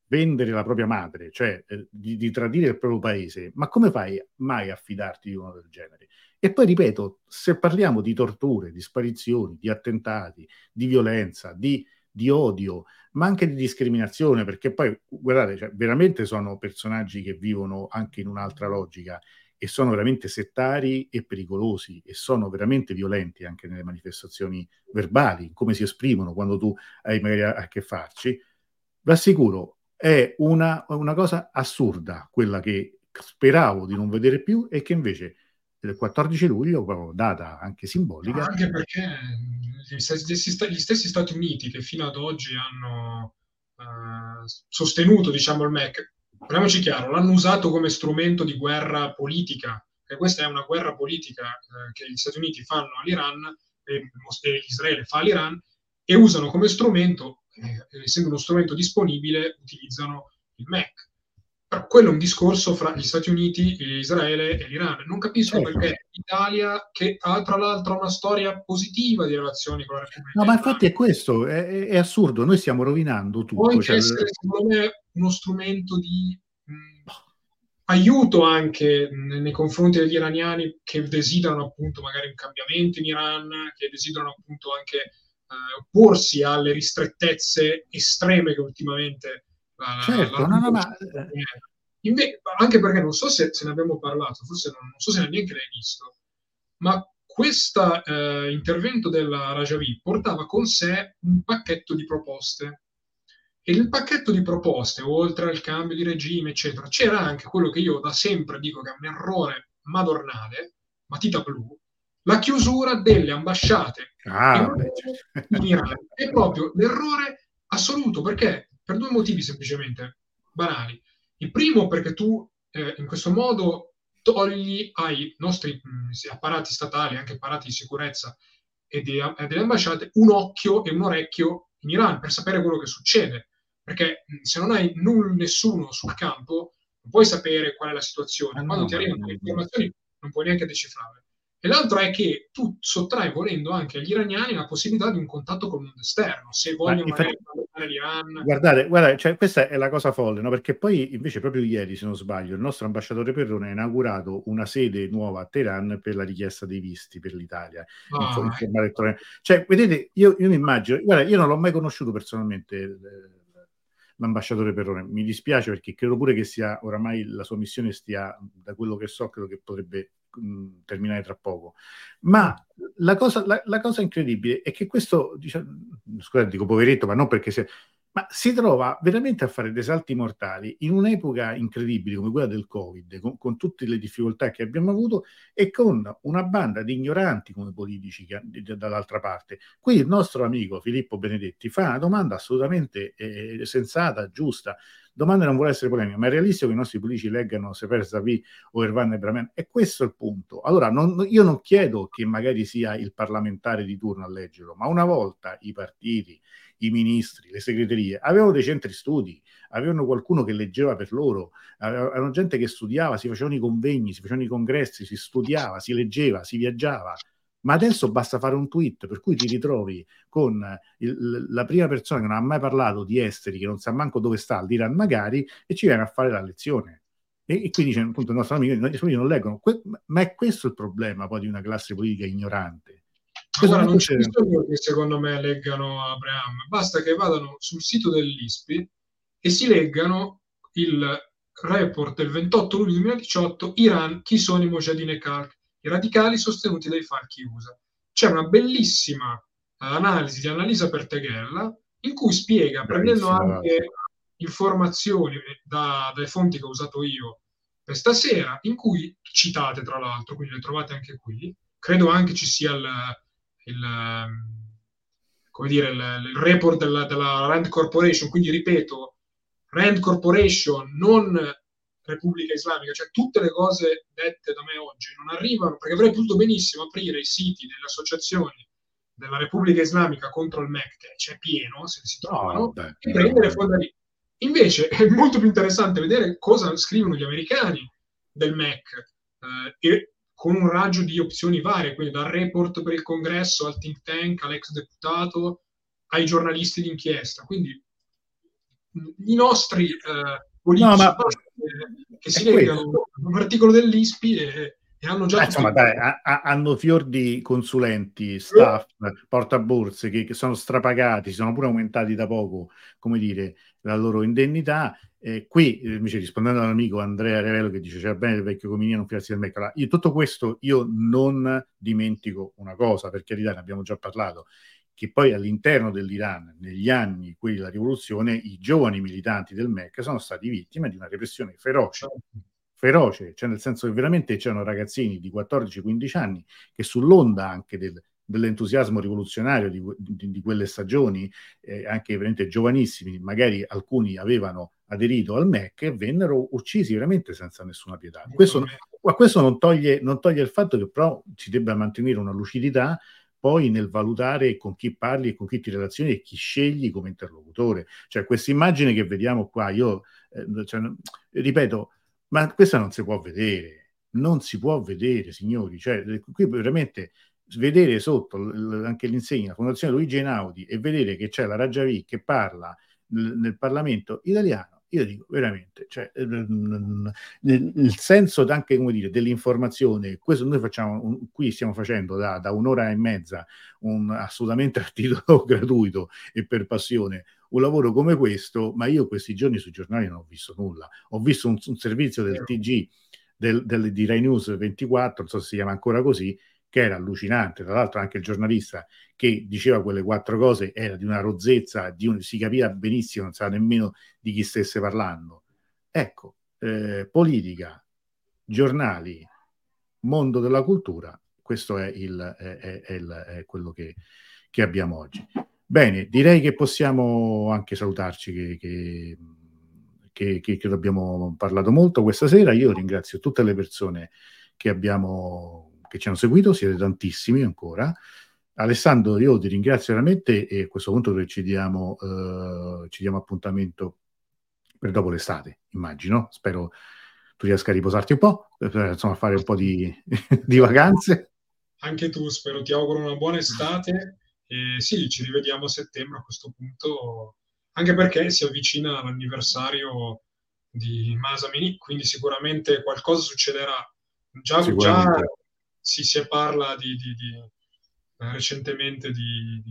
vendere la propria madre, cioè eh, di, di, tradire il proprio paese, ma come fai mai a fidarti di uno del genere? E poi ripeto, se parliamo di torture, di sparizioni, di attentati, di violenza, di, di odio, ma anche di discriminazione, perché poi, guardate, cioè, veramente sono personaggi che vivono anche in un'altra logica e sono veramente settari e pericolosi e sono veramente violenti anche nelle manifestazioni verbali, come si esprimono quando tu hai magari a, che farci. Vi assicuro, è una, una cosa assurda quella che speravo di non vedere più e che invece il 14 luglio, data anche simbolica. Anche perché gli stessi, gli stessi, Stati Uniti che fino ad oggi hanno uh, sostenuto diciamo, il MEC, parliamoci chiaro, l'hanno usato come strumento di guerra politica, e questa è una guerra politica uh, che gli Stati Uniti fanno all'Iran e, e Israele fa all'Iran e usano come strumento, eh, essendo uno strumento disponibile, utilizzano il MEC quello è un discorso fra gli Stati Uniti, Israele e l'Iran. Non capisco certo. perché l'Italia, che ha tra l'altro una storia positiva di relazioni con la Repubblica. No, ma infatti è questo, è, è assurdo. Noi stiamo rovinando tutto. Può cioè... essere, secondo me, uno strumento di mh, aiuto anche mh, nei confronti degli iraniani che desiderano appunto magari un cambiamento in Iran, che desiderano appunto anche eh, opporsi alle ristrettezze estreme che ultimamente la, certo, la, no, no, ma... Inve- anche perché non so se, se, ne abbiamo parlato, forse non, non so se neanche l'hai visto, ma questo eh, intervento della Rajavi portava con sé un pacchetto di proposte. E nel pacchetto di proposte, oltre al cambio di regime, eccetera, c'era anche quello che io da sempre dico che è un errore madornale, matita blu, la chiusura delle ambasciate ah, in Iran. È proprio l'errore assoluto perché per due motivi semplicemente banali. Il primo perché tu eh, in questo modo togli ai nostri mh, apparati statali, anche apparati di sicurezza e, di, e delle ambasciate, un occhio e un orecchio in Iran per sapere quello che succede. Perché mh, se non hai null, nessuno sul campo, non puoi sapere qual è la situazione. Ah, Quando ti arrivano le informazioni non puoi neanche decifrarle. E l'altro è che tu sottrai volendo anche agli iraniani la possibilità di un contatto con il mondo esterno, se vogliono infatti, magari. Guardate, guardate cioè, questa è la cosa folle, no? perché poi invece proprio ieri, se non sbaglio, il nostro ambasciatore Perrone ha inaugurato una sede nuova a Teheran per la richiesta dei visti per l'Italia. Ah, in, in cioè, vedete, io, io mi immagino, guarda, io non l'ho mai conosciuto personalmente eh, l'ambasciatore Perrone. Mi dispiace perché credo pure che sia oramai la sua missione stia, da quello che so, credo che potrebbe mh, terminare tra poco. Ma la cosa, la, la cosa, incredibile è che questo, diciamo, scusate, dico poveretto, ma non perché sia ma si trova veramente a fare dei salti mortali in un'epoca incredibile come quella del Covid, con, con, tutte le difficoltà che abbiamo avuto e con una banda di ignoranti come politici che, dall'altra parte. Qui il nostro amico Filippo Benedetti fa una domanda assolutamente eh, sensata, giusta. Domanda non vuole essere polemica, ma è realistico che i nostri politici leggano Sefer Zavi o Ervan Ebramen? E questo è il punto. Allora, non, io non chiedo che magari sia il parlamentare di turno a leggerlo, ma una volta i partiti i ministri, le segreterie, avevano dei centri studi, avevano qualcuno che leggeva per loro, avevano gente che studiava, si facevano i convegni, si facevano i congressi, si studiava, si leggeva, si viaggiava. Ma adesso basta fare un tweet per cui ti ritrovi con il, la prima persona che non ha mai parlato di esteri, che non sa manco dove sta, l'Iran magari, e ci viene a fare la lezione. E, e quindi c'è appunto il nostro amico, i non leggono. Que- ma è questo il problema poi di una classe politica ignorante allora, non c'è bisogno che secondo me leggano Abraham, basta che vadano sul sito dell'ISPI e si leggano il report del 28 luglio 2018 Iran, chi sono i Mojahedin e Kalk, i radicali sostenuti dai falchi USA. C'è una bellissima uh, analisi di Annalisa Perteghella in cui spiega, prendendo anche informazioni da, dalle fonti che ho usato io per stasera, in cui citate tra l'altro, quindi le trovate anche qui, credo anche ci sia il il, ehm, come dire, il, il report della, della, Rand Corporation, quindi ripeto, Rand Corporation, non Repubblica Islamica, cioè tutte le cose dette da me oggi non arrivano, perché avrei potuto benissimo aprire i siti delle associazioni della Repubblica Islamica contro il MEC, che c'è pieno, se si trovano, oh, beh, e prendere fuori da lì. Invece è molto più interessante vedere cosa scrivono gli americani del MEC eh, con un raggio di opzioni varie, quindi dal report per il congresso al think tank, all'ex deputato, ai giornalisti d'inchiesta. Quindi i nostri eh, politici no, ma... che si legano un articolo dell'ISPI e, e hanno già... Eh, insomma, dai, a, a, hanno fior di consulenti, staff, eh. portaborse che, che sono strapagati, sono pure aumentati da poco, come dire, la loro indennità. Eh, qui invece rispondendo all'amico Andrea Revelo che dice c'era bene il vecchio Cominino non fidarsi del MEC, allora, io tutto questo io non dimentico una cosa, perché carità ne abbiamo già parlato, che poi all'interno dell'Iran, negli anni quelli della rivoluzione, i giovani militanti del MEC sono stati vittime di una repressione feroce, feroce, cioè nel senso che veramente c'erano ragazzini di 14-15 anni che sull'onda anche del, dell'entusiasmo rivoluzionario di, di, di quelle stagioni, eh, anche veramente giovanissimi, magari alcuni avevano aderito al MEC e vennero uccisi veramente senza nessuna pietà. Questo, ma questo non toglie, non toglie il fatto che però si debba mantenere una lucidità poi nel valutare con chi parli e con chi ti relazioni e chi scegli come interlocutore. Cioè questa immagine che vediamo qua, io eh, cioè, ripeto, ma questa non si può vedere, non si può vedere, signori. Cioè, qui veramente vedere sotto l- anche l'insegna Fondazione Luigi Einaudi e vedere che c'è la Rajavi che parla nel, nel Parlamento italiano, io dico veramente, cioè, nel, nel senso anche come dire, dell'informazione, questo noi facciamo, un, qui stiamo facendo da, da, un'ora e mezza un assolutamente a titolo gratuito e per passione un lavoro come questo, ma io questi giorni sui giornali non ho visto nulla, ho visto un, un servizio del TG del, del, di Rai News 24, non so se si chiama ancora così, che era allucinante. Tra l'altro, anche il giornalista che diceva quelle quattro cose era di una rozzezza, di un, si capiva benissimo, non sa nemmeno di chi stesse parlando. Ecco, eh, politica, giornali, mondo della cultura, questo è, il, è, è, è quello che, che, abbiamo oggi. Bene, direi che possiamo anche salutarci, che, che, che, che, che abbiamo parlato molto questa sera. Io ringrazio tutte le persone che, abbiamo, che ci hanno seguito, siete tantissimi ancora. Alessandro, io ti ringrazio veramente e a questo punto ci diamo, uh, ci diamo appuntamento per dopo l'estate, immagino. Spero tu riesca a riposarti un po', per, insomma, fare un po' di, di vacanze. Anche tu, spero, ti auguro una buona estate. E sì, ci rivediamo a settembre a questo punto, anche perché si avvicina l'anniversario di Masamini, quindi sicuramente qualcosa succederà. Già, già si, si parla di, di, di eh, recentemente di,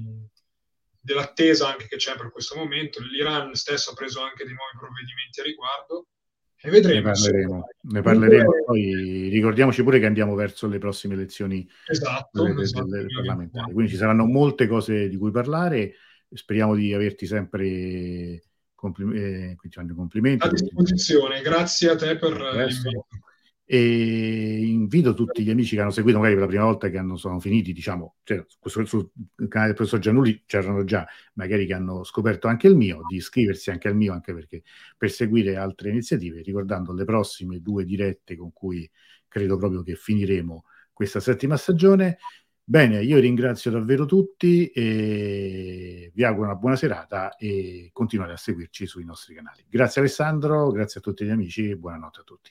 dell'attesa anche che c'è per questo momento. L'Iran stesso ha preso anche dei nuovi provvedimenti a riguardo. E vedremo. Ne parleremo, ne parleremo. Poi ricordiamoci pure che andiamo verso le prossime elezioni esatto, delle, esatto, delle parlamentari. Quindi ci saranno molte cose di cui parlare. Speriamo di averti sempre complim- eh, complimenti. A disposizione, grazie a te per l'invito e invito tutti gli amici che hanno seguito magari per la prima volta che hanno, sono finiti, diciamo, cioè, sul, sul canale del professor Giannulli c'erano già, magari che hanno scoperto anche il mio, di iscriversi anche al mio, anche perché per seguire altre iniziative, ricordando le prossime due dirette con cui credo proprio che finiremo questa settima stagione. Bene, io ringrazio davvero tutti e vi auguro una buona serata e continuate a seguirci sui nostri canali. Grazie Alessandro, grazie a tutti gli amici e buonanotte a tutti.